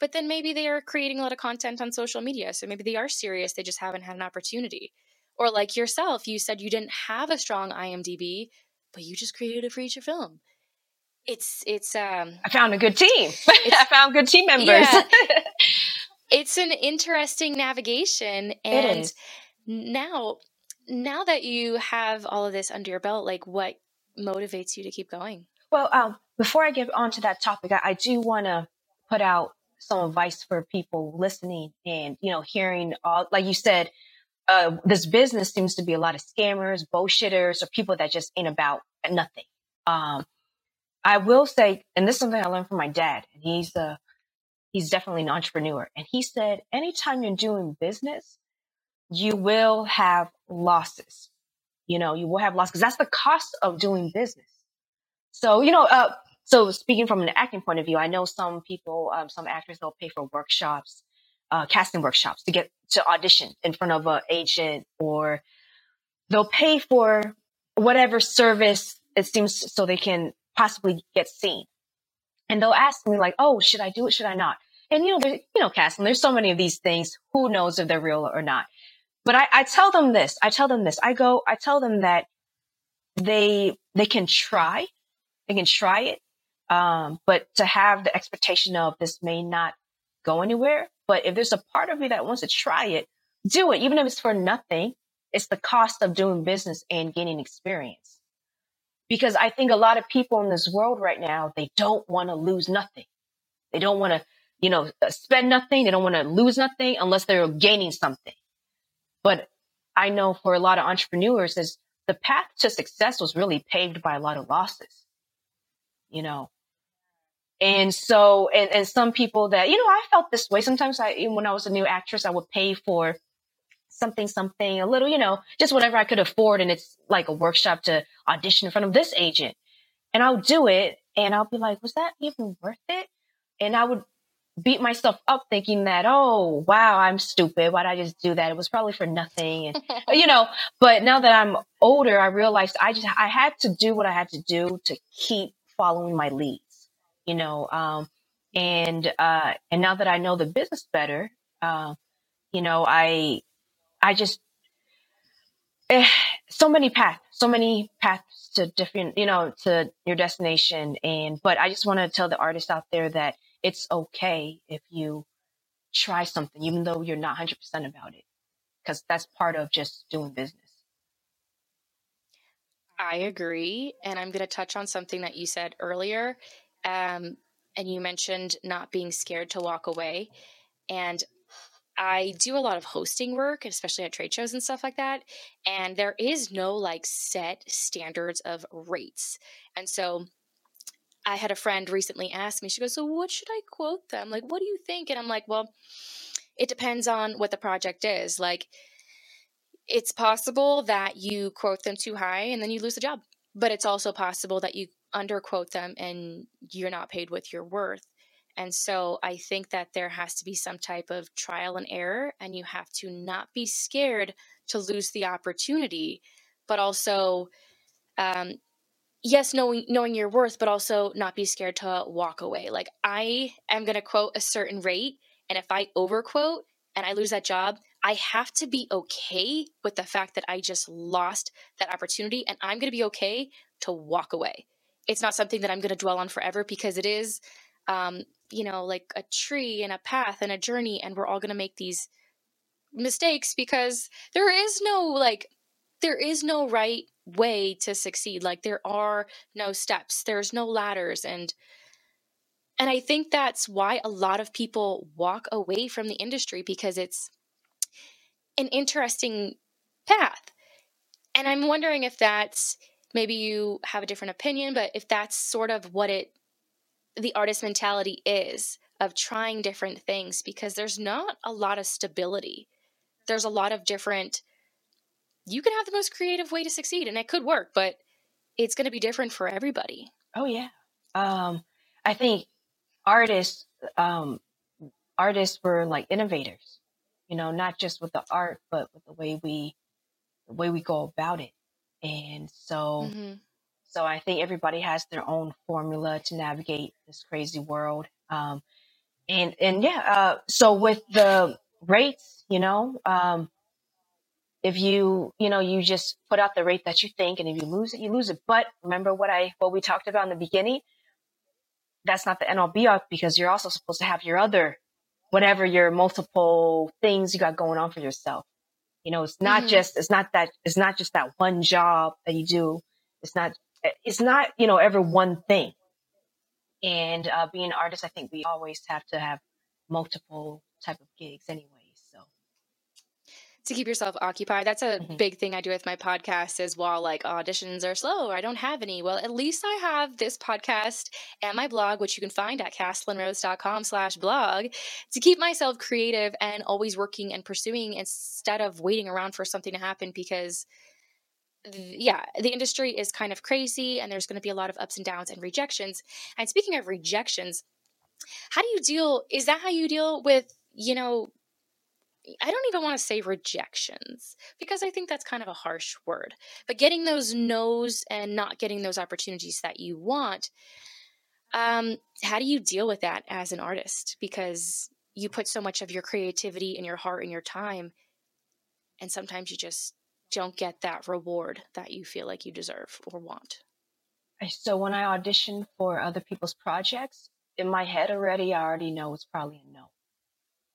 S1: but then maybe they are creating a lot of content on social media so maybe they are serious they just haven't had an opportunity or like yourself, you said you didn't have a strong IMDb, but you just created a feature film. It's it's um
S2: I found a good team. I found good team members. Yeah,
S1: it's an interesting navigation and now now that you have all of this under your belt, like what motivates you to keep going?
S2: Well, um, before I get on to that topic, I, I do want to put out some advice for people listening and you know hearing all like you said uh, this business seems to be a lot of scammers, bullshitters, or people that just ain't about nothing. Um, I will say, and this is something I learned from my dad, and he's a uh, he's definitely an entrepreneur, and he said, anytime you're doing business, you will have losses. You know, you will have losses that's the cost of doing business. So, you know, uh, so speaking from an acting point of view, I know some people, um, some actors, they'll pay for workshops uh, casting workshops to get to audition in front of an agent or they'll pay for whatever service it seems so they can possibly get seen. And they'll ask me like, oh, should I do it? Should I not? And you know, there's, you know, casting, there's so many of these things. Who knows if they're real or not? But I, I tell them this, I tell them this, I go, I tell them that they, they can try, they can try it. Um, but to have the expectation of this may not go anywhere, but if there's a part of you that wants to try it, do it. Even if it's for nothing, it's the cost of doing business and gaining experience. Because I think a lot of people in this world right now, they don't want to lose nothing. They don't want to, you know, uh, spend nothing. They don't want to lose nothing unless they're gaining something. But I know for a lot of entrepreneurs is the path to success was really paved by a lot of losses. You know, and so, and, and some people that, you know, I felt this way. Sometimes I, when I was a new actress, I would pay for something, something, a little, you know, just whatever I could afford. And it's like a workshop to audition in front of this agent. And I'll do it and I'll be like, was that even worth it? And I would beat myself up thinking that, oh, wow, I'm stupid. Why'd I just do that? It was probably for nothing. And, you know, but now that I'm older, I realized I just, I had to do what I had to do to keep following my lead you know, um, and, uh, and now that I know the business better, uh, you know, I, I just, eh, so many paths, so many paths to different, you know, to your destination. And, but I just want to tell the artists out there that it's okay if you try something, even though you're not 100% about it, because that's part of just doing business.
S1: I agree. And I'm going to touch on something that you said earlier um, and you mentioned not being scared to walk away. And I do a lot of hosting work, especially at trade shows and stuff like that. And there is no like set standards of rates. And so I had a friend recently ask me, she goes, So what should I quote them? Like, what do you think? And I'm like, Well, it depends on what the project is. Like, it's possible that you quote them too high and then you lose the job. But it's also possible that you underquote them and you're not paid with your worth. And so I think that there has to be some type of trial and error, and you have to not be scared to lose the opportunity, but also, um, yes, knowing knowing your worth, but also not be scared to walk away. Like I am going to quote a certain rate, and if I overquote and I lose that job, I have to be okay with the fact that I just lost that opportunity, and I'm going to be okay to walk away it's not something that I'm going to dwell on forever because it is, um, you know, like a tree and a path and a journey, and we're all going to make these mistakes because there is no like, there is no right way to succeed. Like, there are no steps, there's no ladders, and and I think that's why a lot of people walk away from the industry because it's an interesting path. And I'm wondering if that's maybe you have a different opinion, but if that's sort of what it, the artist mentality is of trying different things because there's not a lot of stability. There's a lot of different, you can have the most creative way to succeed and it could work, but it's going to be different for everybody.
S2: Oh, yeah. Um, I think artists, um, artists were like innovators, you know, not just with the art, but with the way we, the way we go about it. And so, mm-hmm. so I think everybody has their own formula to navigate this crazy world. Um, and, and yeah, uh, so with the rates, you know, um, if you, you know, you just put out the rate that you think, and if you lose it, you lose it. But remember what I, what we talked about in the beginning? That's not the end all be all because you're also supposed to have your other, whatever your multiple things you got going on for yourself. You know, it's not mm-hmm. just, it's not that, it's not just that one job that you do. It's not, it's not, you know, ever one thing. And uh, being an artist, I think we always have to have multiple type of gigs anyway
S1: to keep yourself occupied. That's a mm-hmm. big thing I do with my podcast is while like auditions are slow or I don't have any. Well, at least I have this podcast and my blog, which you can find at castlinrose.com slash blog to keep myself creative and always working and pursuing instead of waiting around for something to happen because yeah, the industry is kind of crazy and there's going to be a lot of ups and downs and rejections. And speaking of rejections, how do you deal is that how you deal with, you know, I don't even want to say rejections because I think that's kind of a harsh word. But getting those no's and not getting those opportunities that you want, um, how do you deal with that as an artist? Because you put so much of your creativity and your heart and your time, and sometimes you just don't get that reward that you feel like you deserve or want.
S2: So when I audition for other people's projects, in my head already, I already know it's probably a no.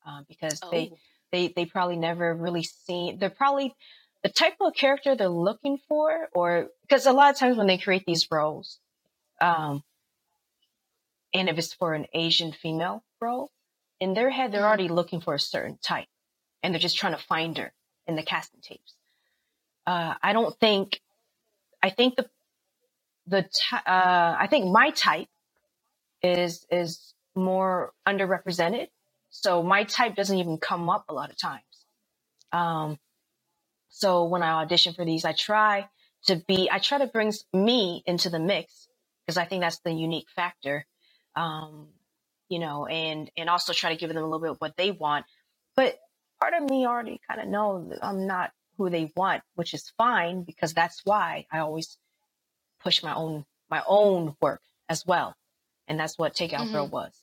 S2: Uh, because oh. they they they probably never really seen they're probably the type of character they're looking for or because a lot of times when they create these roles um and if it's for an asian female role in their head they're mm-hmm. already looking for a certain type and they're just trying to find her in the casting tapes uh i don't think i think the the uh i think my type is is more underrepresented so my type doesn't even come up a lot of times. Um, so when I audition for these, I try to be, I try to bring me into the mix because I think that's the unique factor. Um, you know, and, and also try to give them a little bit of what they want. But part of me already kind of know that I'm not who they want, which is fine because that's why I always push my own, my own work as well. And that's what Takeout mm-hmm. Girl was.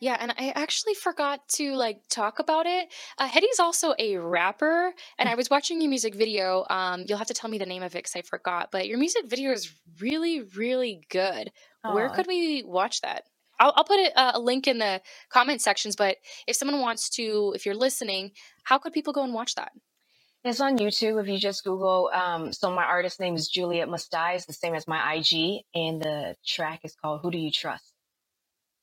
S1: Yeah, and I actually forgot to like talk about it. Uh, Hedy's also a rapper, and I was watching your music video. Um, you'll have to tell me the name of it because I forgot. But your music video is really, really good. Where could we watch that? I'll, I'll put it, uh, a link in the comment sections. But if someone wants to, if you're listening, how could people go and watch that?
S2: It's on YouTube. If you just Google, um, so my artist name is Juliet Must Die. It's the same as my IG, and the track is called "Who Do You Trust."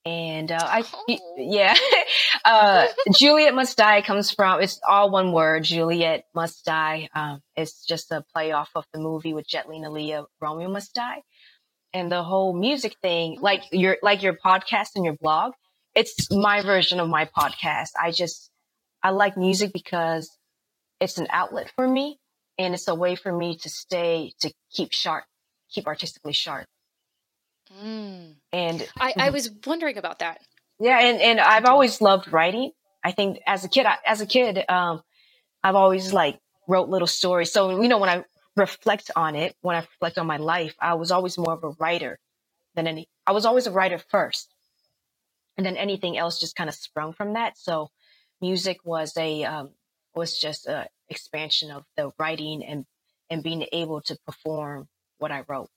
S2: And uh, I, oh. yeah, uh, Juliet Must Die comes from, it's all one word, Juliet Must Die. Um, it's just a play off of the movie with Jet Li and Aaliyah, Romeo Must Die. And the whole music thing, like your, like your podcast and your blog, it's my version of my podcast. I just, I like music because it's an outlet for me and it's a way for me to stay, to keep sharp, keep artistically sharp.
S1: Mm. And I, I was wondering about that.
S2: Yeah, and, and I've always loved writing. I think as a kid, I, as a kid, um, I've always like wrote little stories. So you know, when I reflect on it, when I reflect on my life, I was always more of a writer than any. I was always a writer first, and then anything else just kind of sprung from that. So music was a um, was just a expansion of the writing and and being able to perform what I wrote.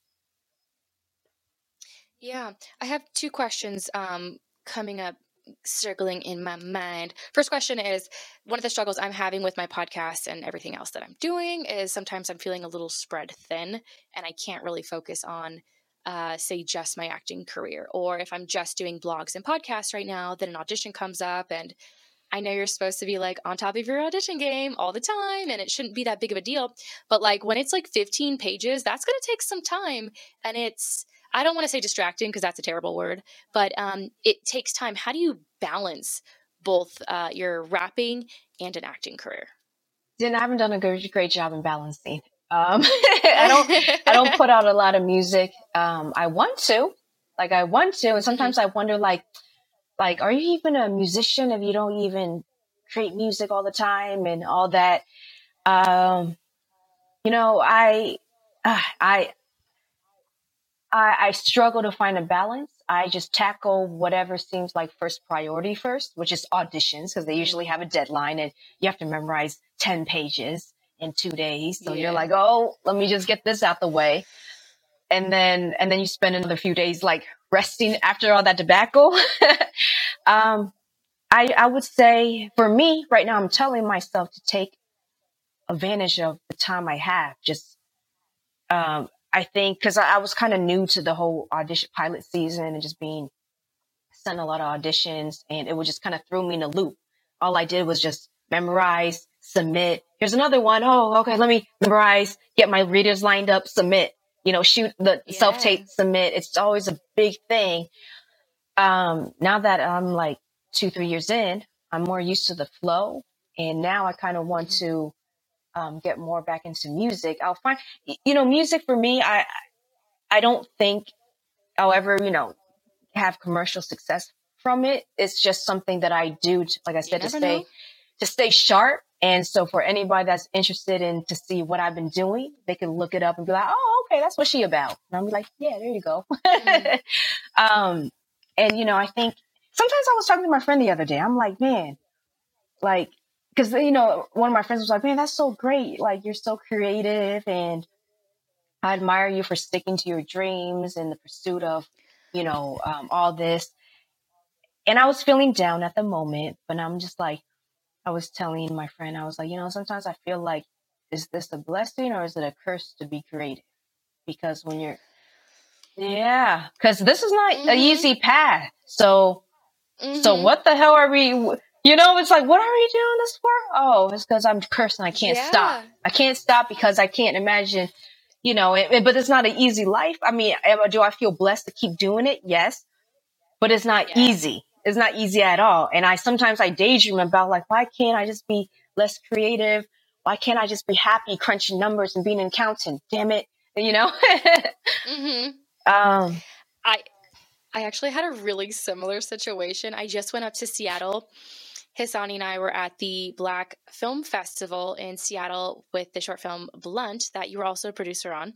S1: Yeah, I have two questions um, coming up, circling in my mind. First question is one of the struggles I'm having with my podcast and everything else that I'm doing is sometimes I'm feeling a little spread thin and I can't really focus on uh, say just my acting career or if i'm just doing blogs and podcasts right now then an audition comes up and i know you're supposed to be like on top of your audition game all the time and it shouldn't be that big of a deal but like when it's like 15 pages that's going to take some time and it's i don't want to say distracting because that's a terrible word but um, it takes time how do you balance both uh, your rapping and an acting career
S2: then I haven't done a great, great job in balancing. Um, I don't, I don't put out a lot of music. Um, I want to, like, I want to, and sometimes I wonder, like, like, are you even a musician if you don't even create music all the time and all that? Um, you know, I, uh, I, I, I struggle to find a balance. I just tackle whatever seems like first priority first, which is auditions, because they usually have a deadline and you have to memorize 10 pages in two days. So yeah. you're like, oh, let me just get this out the way. And then, and then you spend another few days like resting after all that tobacco. um, I, I would say for me right now, I'm telling myself to take advantage of the time I have. Just, um, I think cause I, I was kind of new to the whole audition pilot season and just being sent a lot of auditions and it would just kind of throw me in a loop. All I did was just memorize, submit. Here's another one. Oh, okay. Let me memorize, get my readers lined up, submit, you know, shoot the yeah. self tape, submit. It's always a big thing. Um, now that I'm like two, three years in, I'm more used to the flow. And now I kind of want mm-hmm. to, um, get more back into music. I'll find, you know, music for me, I, I don't think I'll ever, you know, have commercial success from it. It's just something that I do, to, like I said, to stay, know. to stay sharp and so for anybody that's interested in to see what I've been doing, they can look it up and be like, oh, okay, that's what she about. And I'm like, yeah, there you go. Mm-hmm. um, and you know, I think sometimes I was talking to my friend the other day. I'm like, man, like, cause you know, one of my friends was like, man, that's so great. Like you're so creative and I admire you for sticking to your dreams and the pursuit of, you know, um, all this. And I was feeling down at the moment, but I'm just like, I was telling my friend, I was like, you know, sometimes I feel like, is this a blessing or is it a curse to be creative? Because when you're, yeah, because this is not mm-hmm. an easy path. So, mm-hmm. so what the hell are we? You know, it's like, what are you doing this for? Oh, it's because I'm cursed and I can't yeah. stop. I can't stop because I can't imagine, you know, it, it, but it's not an easy life. I mean, do I feel blessed to keep doing it? Yes, but it's not easy it's not easy at all. And I sometimes I daydream about like, why can't I just be less creative? Why can't I just be happy crunching numbers and being an accountant? Damn it, you know.
S1: mm-hmm. Um, I I actually had a really similar situation. I just went up to Seattle. Hisonni and I were at the Black Film Festival in Seattle with the short film Blunt that you were also a producer on.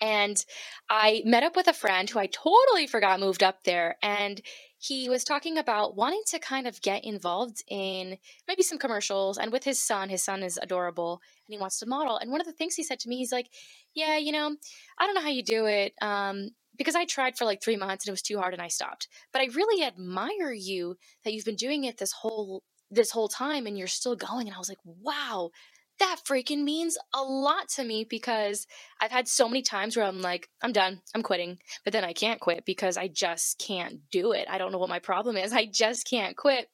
S1: And I met up with a friend who I totally forgot moved up there. And he was talking about wanting to kind of get involved in maybe some commercials and with his son his son is adorable and he wants to model and one of the things he said to me he's like yeah you know i don't know how you do it um, because i tried for like three months and it was too hard and i stopped but i really admire you that you've been doing it this whole this whole time and you're still going and i was like wow that freaking means a lot to me because I've had so many times where I'm like, I'm done, I'm quitting. But then I can't quit because I just can't do it. I don't know what my problem is. I just can't quit.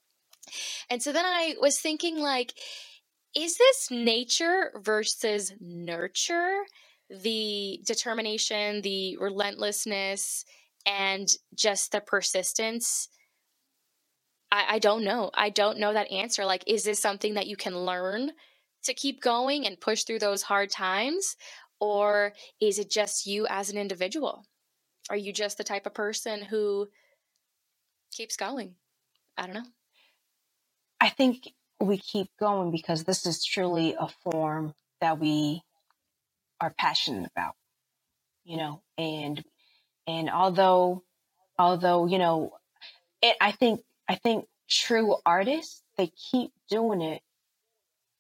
S1: And so then I was thinking, like, is this nature versus nurture? The determination, the relentlessness, and just the persistence. I, I don't know. I don't know that answer. Like, is this something that you can learn? to keep going and push through those hard times? Or is it just you as an individual? Are you just the type of person who keeps going? I don't know.
S2: I think we keep going because this is truly a form that we are passionate about, you know, and, and although, although, you know, it, I think, I think true artists, they keep doing it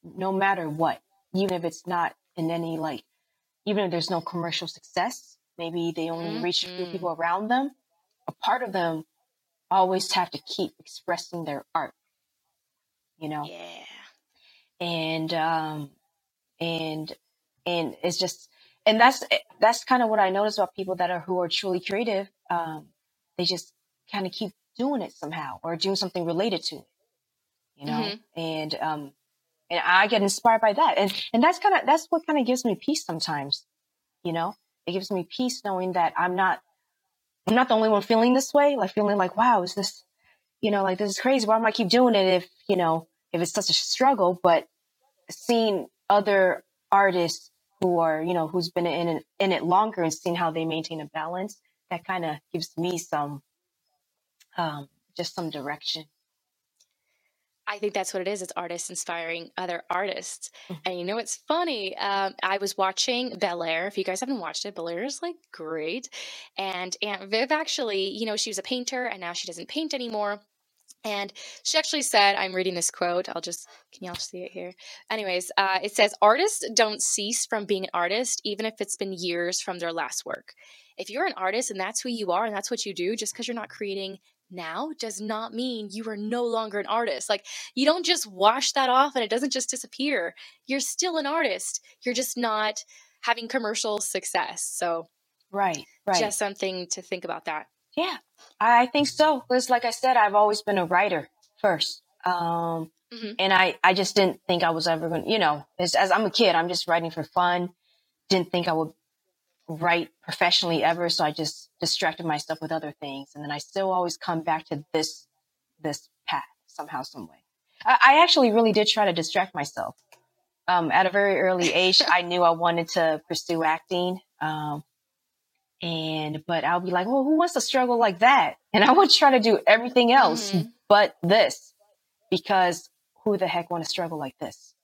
S2: no matter what, even if it's not in any like, even if there's no commercial success, maybe they only mm-hmm. reach a few people around them, a part of them always have to keep expressing their art, you know?
S1: Yeah.
S2: And, um, and, and it's just, and that's that's kind of what I notice about people that are who are truly creative. Um, they just kind of keep doing it somehow or doing something related to it, you know. Mm-hmm. And um, and I get inspired by that, and and that's kind of that's what kind of gives me peace sometimes, you know. It gives me peace knowing that I'm not I'm not the only one feeling this way, like feeling like, wow, is this, you know, like this is crazy. Why am I keep doing it if you know if it's such a struggle? But seeing other artists who are, you know, who's been in it, in it longer and seeing how they maintain a balance, that kind of gives me some, um, just some direction.
S1: I think that's what it is. It's artists inspiring other artists. Mm-hmm. And you know, it's funny. Um, I was watching Bel Air. If you guys haven't watched it, Bel Air is like great. And Aunt Viv actually, you know, she was a painter and now she doesn't paint anymore. And she actually said, I'm reading this quote. I'll just, can y'all see it here? Anyways, uh, it says, Artists don't cease from being an artist, even if it's been years from their last work. If you're an artist and that's who you are and that's what you do, just because you're not creating now does not mean you are no longer an artist. Like, you don't just wash that off and it doesn't just disappear. You're still an artist. You're just not having commercial success. So,
S2: right, right.
S1: Just something to think about that.
S2: Yeah, I think so. Because, like I said, I've always been a writer first. Um, mm-hmm. And I, I just didn't think I was ever going to, you know, as, as I'm a kid, I'm just writing for fun. Didn't think I would write professionally ever. So I just distracted myself with other things. And then I still always come back to this, this path somehow, some way. I, I actually really did try to distract myself. Um, at a very early age, I knew I wanted to pursue acting. Um, and, but I'll be like, well, who wants to struggle like that? And I would try to do everything else mm-hmm. but this because who the heck want to struggle like this?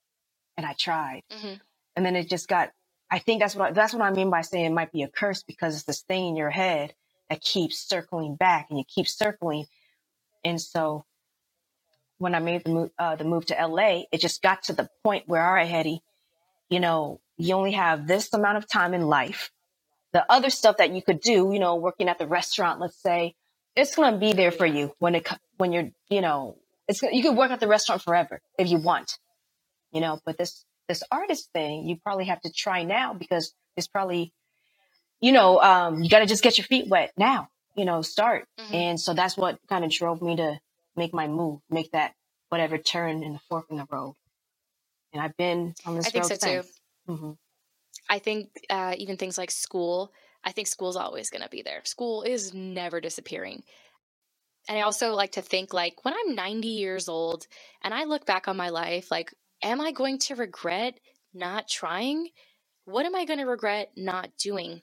S2: And I tried. Mm-hmm. And then it just got, I think that's what, I, that's what I mean by saying it might be a curse because it's this thing in your head that keeps circling back and you keep circling. And so when I made the move, uh, the move to LA, it just got to the point where, all right, Hedy, you know, you only have this amount of time in life the other stuff that you could do, you know, working at the restaurant, let's say, it's going to be there for you when it, when you're, you know, it's, you can work at the restaurant forever if you want, you know, but this, this artist thing, you probably have to try now because it's probably, you know, um, you got to just get your feet wet now, you know, start. Mm-hmm. And so that's what kind of drove me to make my move, make that whatever turn in the fork in the road. And I've been on this I road think so since. too. Mm-hmm.
S1: I think uh, even things like school, I think school's always going to be there. School is never disappearing. And I also like to think like when I'm 90 years old and I look back on my life, like, am I going to regret not trying? What am I going to regret not doing?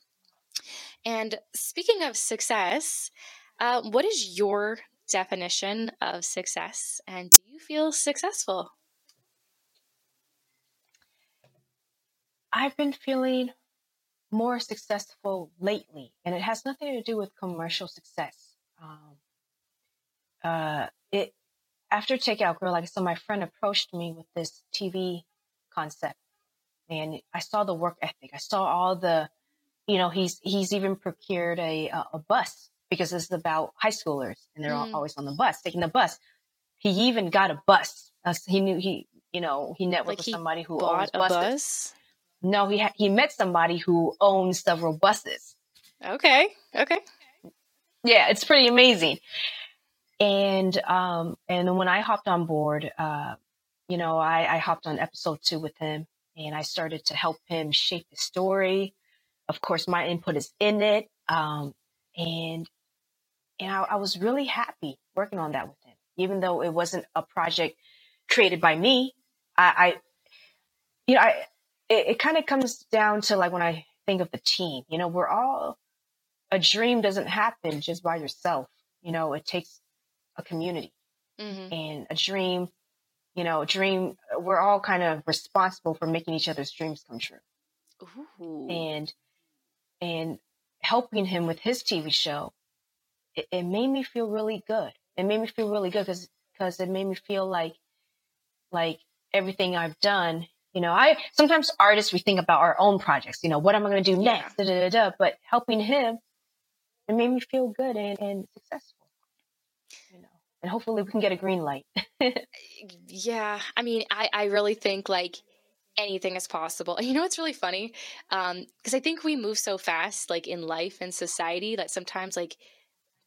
S1: And speaking of success, uh, what is your definition of success? And do you feel successful?
S2: I've been feeling more successful lately, and it has nothing to do with commercial success. Um, uh, it after Takeout Girl, like I said, my friend approached me with this TV concept, and I saw the work ethic. I saw all the, you know, he's he's even procured a a bus because this is about high schoolers, and they're mm. always on the bus, taking the bus. He even got a bus. Uh, he knew he, you know, he networked like with somebody who owns buses. Bus? No, he ha- he met somebody who owns several buses.
S1: Okay. Okay.
S2: Yeah, it's pretty amazing. And um and then when I hopped on board, uh, you know, I, I hopped on episode two with him and I started to help him shape the story. Of course, my input is in it. Um, and and I, I was really happy working on that with him, even though it wasn't a project created by me. I, I you know, I it, it kind of comes down to like when I think of the team, you know, we're all, a dream doesn't happen just by yourself. You know, it takes a community mm-hmm. and a dream, you know, a dream, we're all kind of responsible for making each other's dreams come true. Ooh. And, and helping him with his TV show, it, it made me feel really good. It made me feel really good because, because it made me feel like, like everything I've done you know, I sometimes artists we think about our own projects. You know, what am I going to do next? Da, da, da, but helping him, it made me feel good and, and successful. You know, and hopefully we can get a green light.
S1: yeah, I mean, I I really think like anything is possible. And you know what's really funny? Because um, I think we move so fast, like in life and society, that sometimes like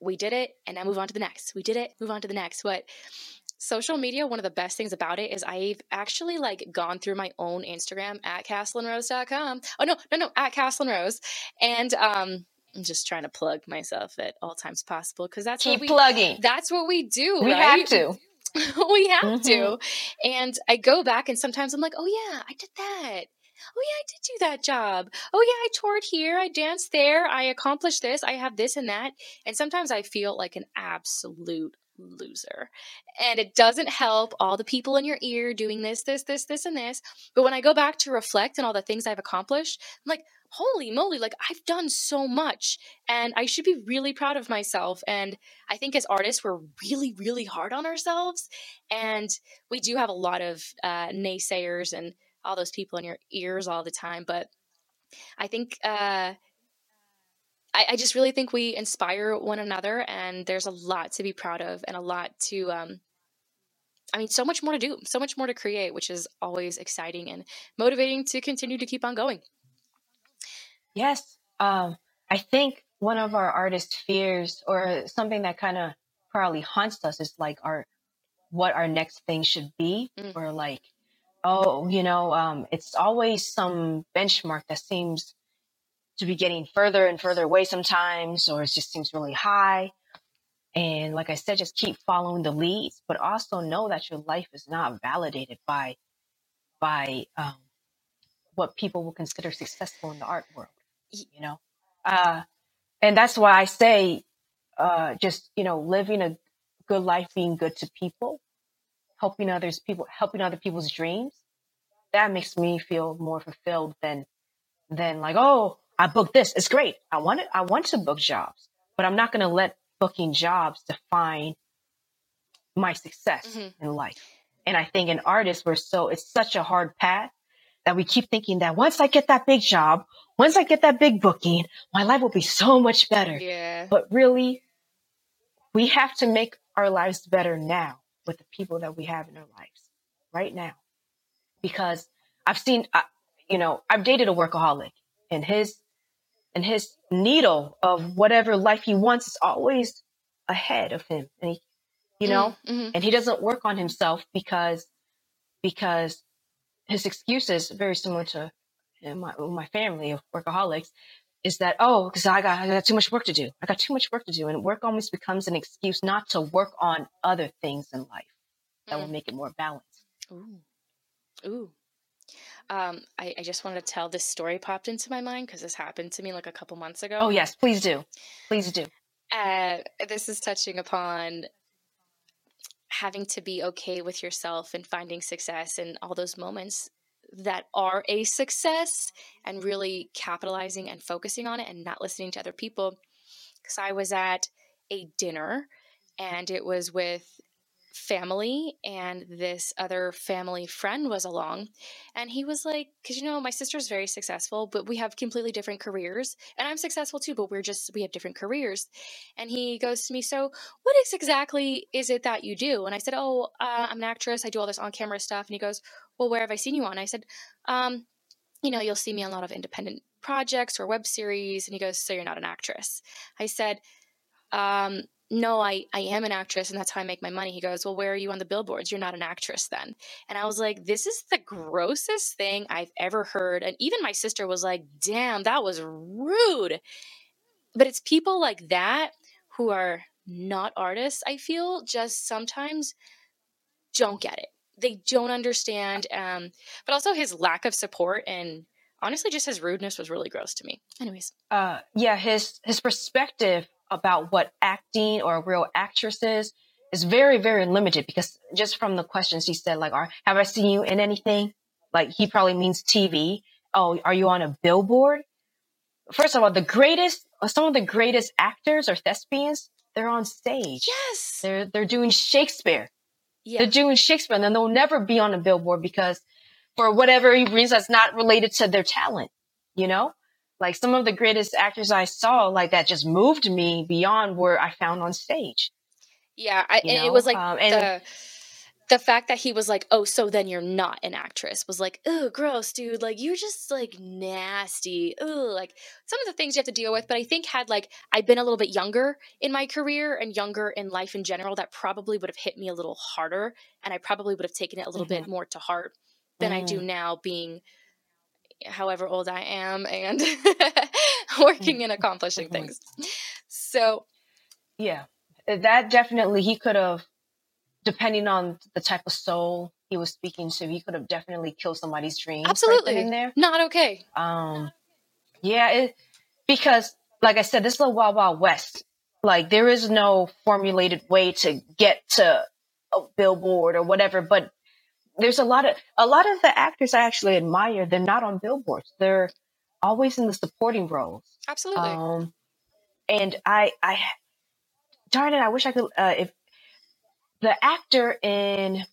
S1: we did it and now move on to the next. We did it, move on to the next. But social media, one of the best things about it is I've actually like gone through my own Instagram at castlenrose.com. Oh no, no, no, at castlenrose. And um I'm just trying to plug myself at all times possible because that's
S2: keep
S1: what we,
S2: plugging.
S1: That's what we do.
S2: We
S1: right?
S2: have to.
S1: we have mm-hmm. to. And I go back and sometimes I'm like, oh yeah, I did that. Oh yeah, I did do that job. Oh yeah, I toured here, I danced there, I accomplished this, I have this and that. And sometimes I feel like an absolute loser. And it doesn't help all the people in your ear doing this, this, this, this, and this. But when I go back to reflect on all the things I've accomplished, I'm like, holy moly, like I've done so much and I should be really proud of myself. And I think as artists, we're really, really hard on ourselves. And we do have a lot of uh, naysayers and all those people in your ears all the time. But I think, uh, I, I just really think we inspire one another, and there's a lot to be proud of and a lot to, um, I mean, so much more to do, so much more to create, which is always exciting and motivating to continue to keep on going.
S2: Yes. Um, I think one of our artist fears or something that kind of probably haunts us is like our what our next thing should be mm. or like oh you know um, it's always some benchmark that seems to be getting further and further away sometimes or it just seems really high and like i said just keep following the leads but also know that your life is not validated by by um, what people will consider successful in the art world you know? Uh, and that's why I say, uh, just, you know, living a good life, being good to people, helping others, people, helping other people's dreams. That makes me feel more fulfilled than, than like, oh, I booked this. It's great. I want it. I want to book jobs, but I'm not going to let booking jobs define my success mm-hmm. in life. And I think in artists, we're so, it's such a hard path that we keep thinking that once I get that big job, once I get that big booking, my life will be so much better.
S1: Yeah.
S2: But really, we have to make our lives better now with the people that we have in our lives right now. Because I've seen, uh, you know, I've dated a workaholic and his, and his needle of whatever life he wants is always ahead of him. And he, you know, mm-hmm. and he doesn't work on himself because, because his excuses very similar to my my family of workaholics is that oh because I got I got too much work to do I got too much work to do and work almost becomes an excuse not to work on other things in life that mm. will make it more balanced.
S1: Ooh, ooh. Um, I, I just wanted to tell this story popped into my mind because this happened to me like a couple months ago.
S2: Oh yes, please do, please do.
S1: Uh, this is touching upon having to be okay with yourself and finding success and all those moments that are a success and really capitalizing and focusing on it and not listening to other people. Because I was at a dinner and it was with family and this other family friend was along and he was like because you know my sister's very successful but we have completely different careers and i'm successful too but we're just we have different careers and he goes to me so what is exactly is it that you do and i said oh uh, i'm an actress i do all this on camera stuff and he goes well where have i seen you on i said um you know you'll see me on a lot of independent projects or web series and he goes so you're not an actress i said um no, I, I am an actress and that's how I make my money. He goes, Well, where are you on the billboards? You're not an actress then. And I was like, This is the grossest thing I've ever heard. And even my sister was like, Damn, that was rude. But it's people like that who are not artists, I feel, just sometimes don't get it. They don't understand. Um, but also his lack of support and honestly just his rudeness was really gross to me. Anyways.
S2: Uh yeah, his his perspective about what acting or a real actress is is very, very limited because just from the questions he said, like, are, have I seen you in anything? Like, he probably means TV. Oh, are you on a billboard? First of all, the greatest, some of the greatest actors or thespians, they're on stage.
S1: Yes.
S2: They're, they're doing Shakespeare. Yeah. They're doing Shakespeare and then they'll never be on a billboard because for whatever reason that's not related to their talent, you know? Like some of the greatest actors I saw, like that just moved me beyond where I found on stage.
S1: Yeah, I, and it was like um, and, the the fact that he was like, "Oh, so then you're not an actress," was like, "Oh, gross, dude! Like you're just like nasty. Oh, like some of the things you have to deal with." But I think had like I'd been a little bit younger in my career and younger in life in general, that probably would have hit me a little harder, and I probably would have taken it a little mm-hmm. bit more to heart than mm. I do now, being however old I am and working and accomplishing mm-hmm. things. So,
S2: yeah, that definitely he could have depending on the type of soul he was speaking to, he could have definitely killed somebody's dreams.
S1: Absolutely,
S2: right in there,
S1: not okay.
S2: Um, yeah, it, because like I said, this is a wild, wild west. Like there is no formulated way to get to a billboard or whatever. But there's a lot of a lot of the actors I actually admire. They're not on billboards. They're always in the supporting roles.
S1: Absolutely. Um,
S2: and I, I, darn it, I wish I could. Uh, if the actor in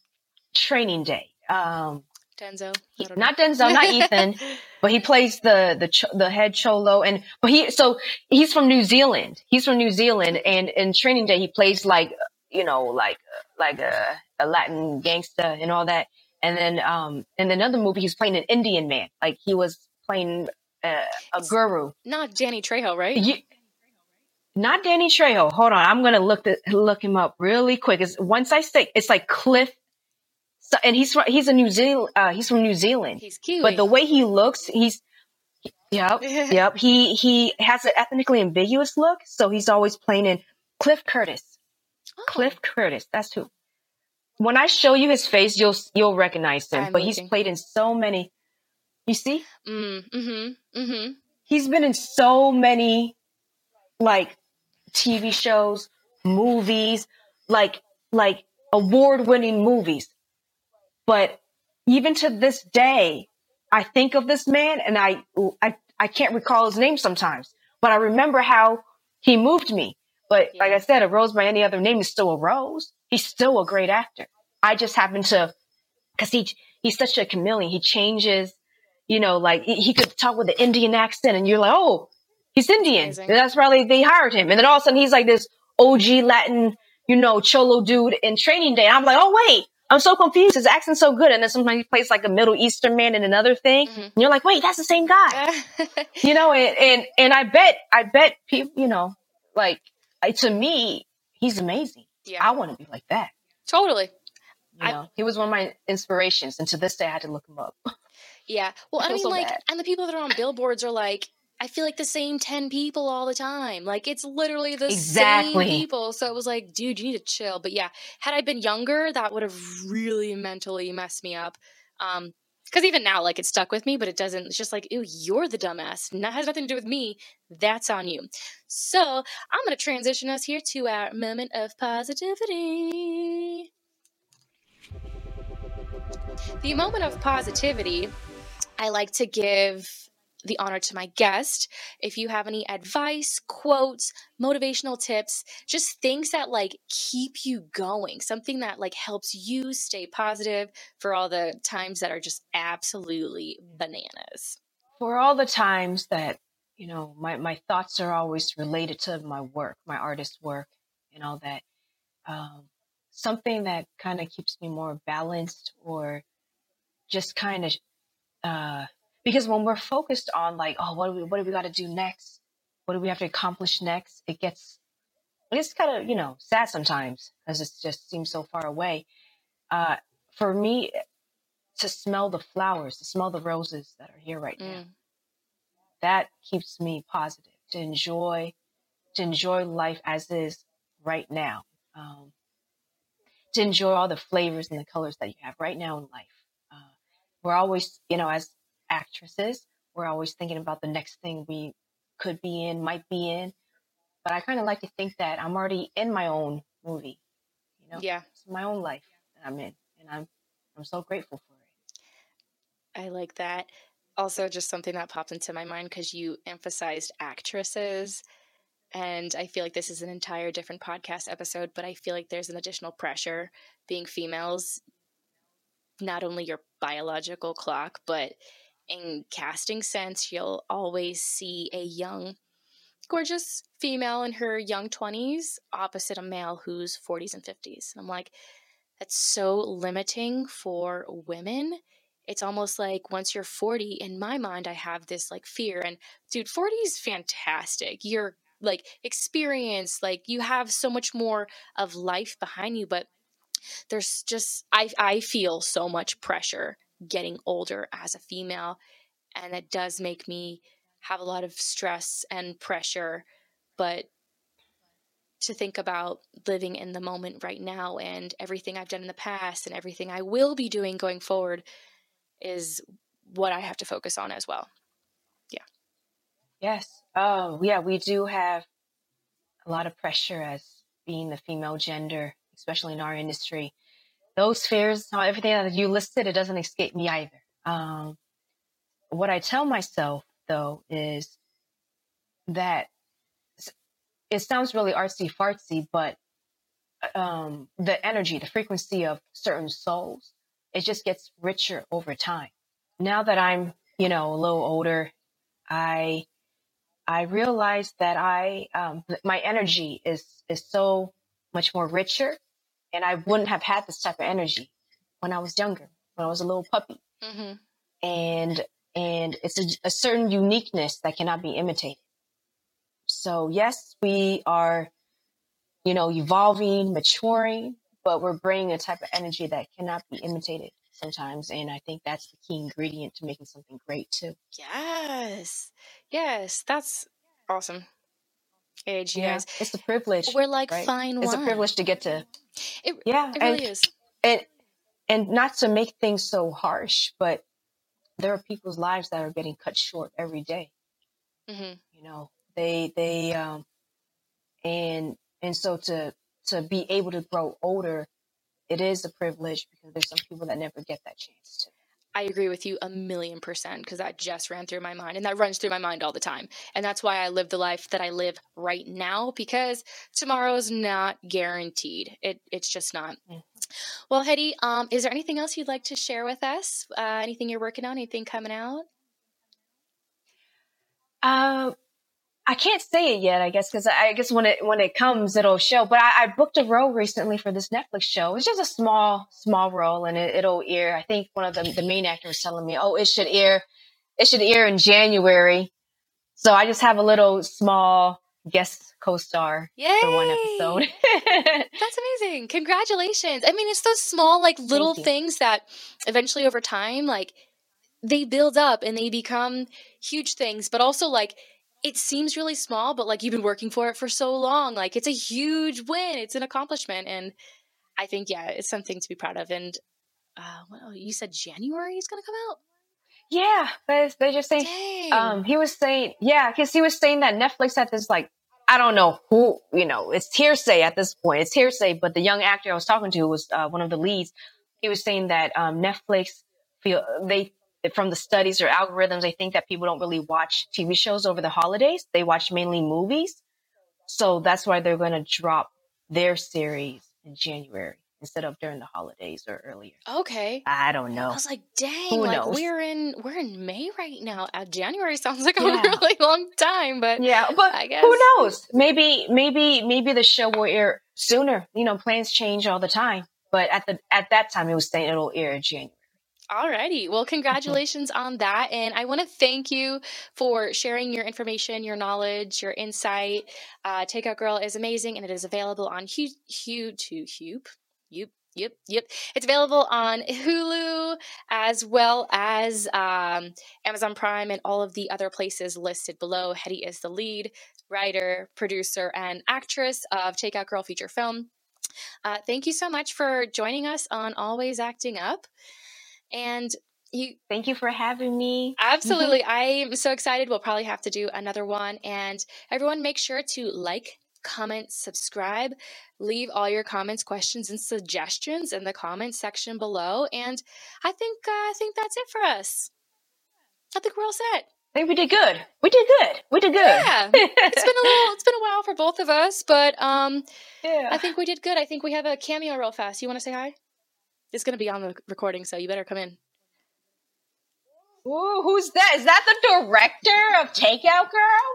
S2: Training Day. Um,
S1: Denzel,
S2: not Denzel, not Ethan, but he plays the the ch- the head cholo, and but he so he's from New Zealand. He's from New Zealand, and in Training Day he plays like you know like like a, a Latin gangster and all that. And then um in another movie he's playing an Indian man, like he was playing uh, a guru.
S1: Not Danny Trejo, right? You,
S2: not Danny Trejo. Hold on, I'm gonna look the, look him up really quick. It's, once I say it's like Cliff, so, and he's from, he's a New Zealand. Uh, he's from New Zealand.
S1: He's cute,
S2: but the way he looks, he's yep, yep. He he has an ethnically ambiguous look, so he's always playing in Cliff Curtis. Oh. Cliff Curtis. That's who. When I show you his face, you'll you'll recognize him. I'm but looking. he's played in so many. You see?
S1: Mm, mm-hmm. Mm-hmm.
S2: He's been in so many, like TV shows, movies, like like award-winning movies. But even to this day, I think of this man and I I I can't recall his name sometimes, but I remember how he moved me. But yeah. like I said, a rose by any other name is still a rose. He's still a great actor. I just happen to, cause he, he's such a chameleon. He changes, you know, like he could talk with an Indian accent and you're like, oh, He's Indian. That's probably they hired him. And then all of a sudden he's like this OG Latin, you know, cholo dude in training day. And I'm like, oh wait, I'm so confused. His accent's so good. And then sometimes he plays like a Middle Eastern man in another thing. Mm-hmm. And you're like, wait, that's the same guy. you know, and, and, and I bet, I bet people, you know, like to me, he's amazing. Yeah. I want to be like that.
S1: Totally.
S2: You know, I, he was one of my inspirations. And to this day, I had to look him up.
S1: Yeah. Well, I, I mean, so like, bad. and the people that are on billboards are like, I feel like the same 10 people all the time. Like it's literally the exactly. same people. So it was like, dude, you need to chill. But yeah, had I been younger, that would have really mentally messed me up. Um, because even now, like it stuck with me, but it doesn't. It's just like, ew, you're the dumbass. That has nothing to do with me. That's on you. So I'm gonna transition us here to our moment of positivity. The moment of positivity I like to give the honor to my guest. If you have any advice, quotes, motivational tips, just things that like keep you going, something that like helps you stay positive for all the times that are just absolutely bananas.
S2: For all the times that, you know, my, my thoughts are always related to my work, my artist work and all that. Um, something that kind of keeps me more balanced or just kind of uh, because when we're focused on like, oh, what do we what do we got to do next? What do we have to accomplish next? It gets it's kind of you know sad sometimes because it just seems so far away. Uh, for me, to smell the flowers, to smell the roses that are here right now, mm. that keeps me positive. To enjoy, to enjoy life as is right now. Um, to enjoy all the flavors and the colors that you have right now in life. Uh, we're always, you know, as actresses. We're always thinking about the next thing we could be in, might be in. But I kind of like to think that I'm already in my own movie. You know,
S1: yeah,
S2: it's my own life that I'm in, and I'm I'm so grateful for it.
S1: I like that. Also, just something that popped into my mind because you emphasized actresses. And I feel like this is an entire different podcast episode, but I feel like there's an additional pressure being females, not only your biological clock, but in casting sense, you'll always see a young, gorgeous female in her young 20s opposite a male who's 40s and 50s. And I'm like, that's so limiting for women. It's almost like once you're 40, in my mind, I have this like fear. And dude, 40 is fantastic. You're like experienced, like you have so much more of life behind you. But there's just, I, I feel so much pressure getting older as a female. And that does make me have a lot of stress and pressure. But to think about living in the moment right now and everything I've done in the past and everything I will be doing going forward is what I have to focus on as well. Yeah.
S2: Yes. Oh, yeah, we do have a lot of pressure as being the female gender, especially in our industry. Those fears, everything that you listed, it doesn't escape me either. Um, what I tell myself, though, is that it sounds really artsy fartsy, but um, the energy, the frequency of certain souls, it just gets richer over time. Now that I'm, you know, a little older, I I realize that I um, my energy is is so much more richer, and I wouldn't have had this type of energy when I was younger, when I was a little puppy, mm-hmm. and and it's a, a certain uniqueness that cannot be imitated. So yes, we are, you know, evolving, maturing, but we're bringing a type of energy that cannot be imitated sometimes. And I think that's the key ingredient to making something great too.
S1: Yes. Yes. That's awesome. Age,
S2: yeah. It's a privilege.
S1: We're like right? fine
S2: wine. It's a privilege to get to.
S1: It, yeah, it really
S2: and,
S1: is.
S2: And and not to make things so harsh, but there are people's lives that are getting cut short every day. Mm-hmm. You know, they they um and and so to to be able to grow older, it is a privilege because there's some people that never get that chance to.
S1: I agree with you a million percent because that just ran through my mind and that runs through my mind all the time. And that's why I live the life that I live right now because tomorrow is not guaranteed. It it's just not. Mm-hmm. Well, Hedy, um, is there anything else you'd like to share with us? Uh, anything you're working on? Anything coming out?
S2: Uh, I can't say it yet, I guess, because I guess when it when it comes, it'll show. But I, I, booked a role recently for this Netflix show. It's just a small, small role, and it, will air. I think one of the the main actors telling me, "Oh, it should air, it should air in January." So I just have a little small guest co-star
S1: Yay!
S2: for one episode.
S1: That's amazing! Congratulations! I mean, it's those small, like little things that eventually, over time, like they build up and they become huge things. But also, like it seems really small, but like you've been working for it for so long. Like it's a huge win. It's an accomplishment. And I think, yeah, it's something to be proud of. And uh, well, you said January is going to come out?
S2: Yeah, but they're just saying, um, he was saying, yeah, because he was saying that Netflix had this like, I don't know who, you know, it's hearsay at this point. It's hearsay, but the young actor I was talking to was uh, one of the leads. He was saying that um, Netflix feel they from the studies or algorithms, I think that people don't really watch TV shows over the holidays. They watch mainly movies. So that's why they're going to drop their series in January instead of during the holidays or earlier.
S1: Okay.
S2: I don't know.
S1: I was like, dang, Who like knows? we're in we're in May right now. Uh, January sounds like a yeah. really long time, but
S2: yeah, but I guess who knows? Maybe maybe maybe the show will air sooner. You know, plans change all the time. But at the at that time, it was saying it'll air in January.
S1: Alrighty. Well, congratulations on that. And I want to thank you for sharing your information, your knowledge, your insight. Uh, Takeout Girl is amazing and it is available on Hugh, Hugh, to Hube. Yep, yep, yep. It's available on Hulu as well as um, Amazon Prime and all of the other places listed below. Hedy is the lead writer, producer, and actress of Takeout Girl feature film. Uh, thank you so much for joining us on Always Acting Up. And you
S2: thank you for having me.
S1: Absolutely. I'm so excited. We'll probably have to do another one. And everyone, make sure to like, comment, subscribe, leave all your comments, questions, and suggestions in the comment section below. And I think uh, I think that's it for us. I think we're all set.
S2: I think we did good. We did good. We did good.
S1: Yeah, it's been a little. It's been a while for both of us, but um, yeah, I think we did good. I think we have a cameo real fast. You want to say hi? It's going to be on the recording, so you better come in.
S2: Ooh, who's that? Is that the director of Takeout Girl?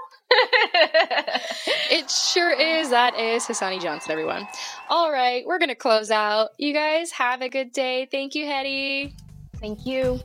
S1: it sure is. That is Hisonni Johnson, everyone. All right, we're going to close out. You guys have a good day. Thank you, Hedy.
S2: Thank you.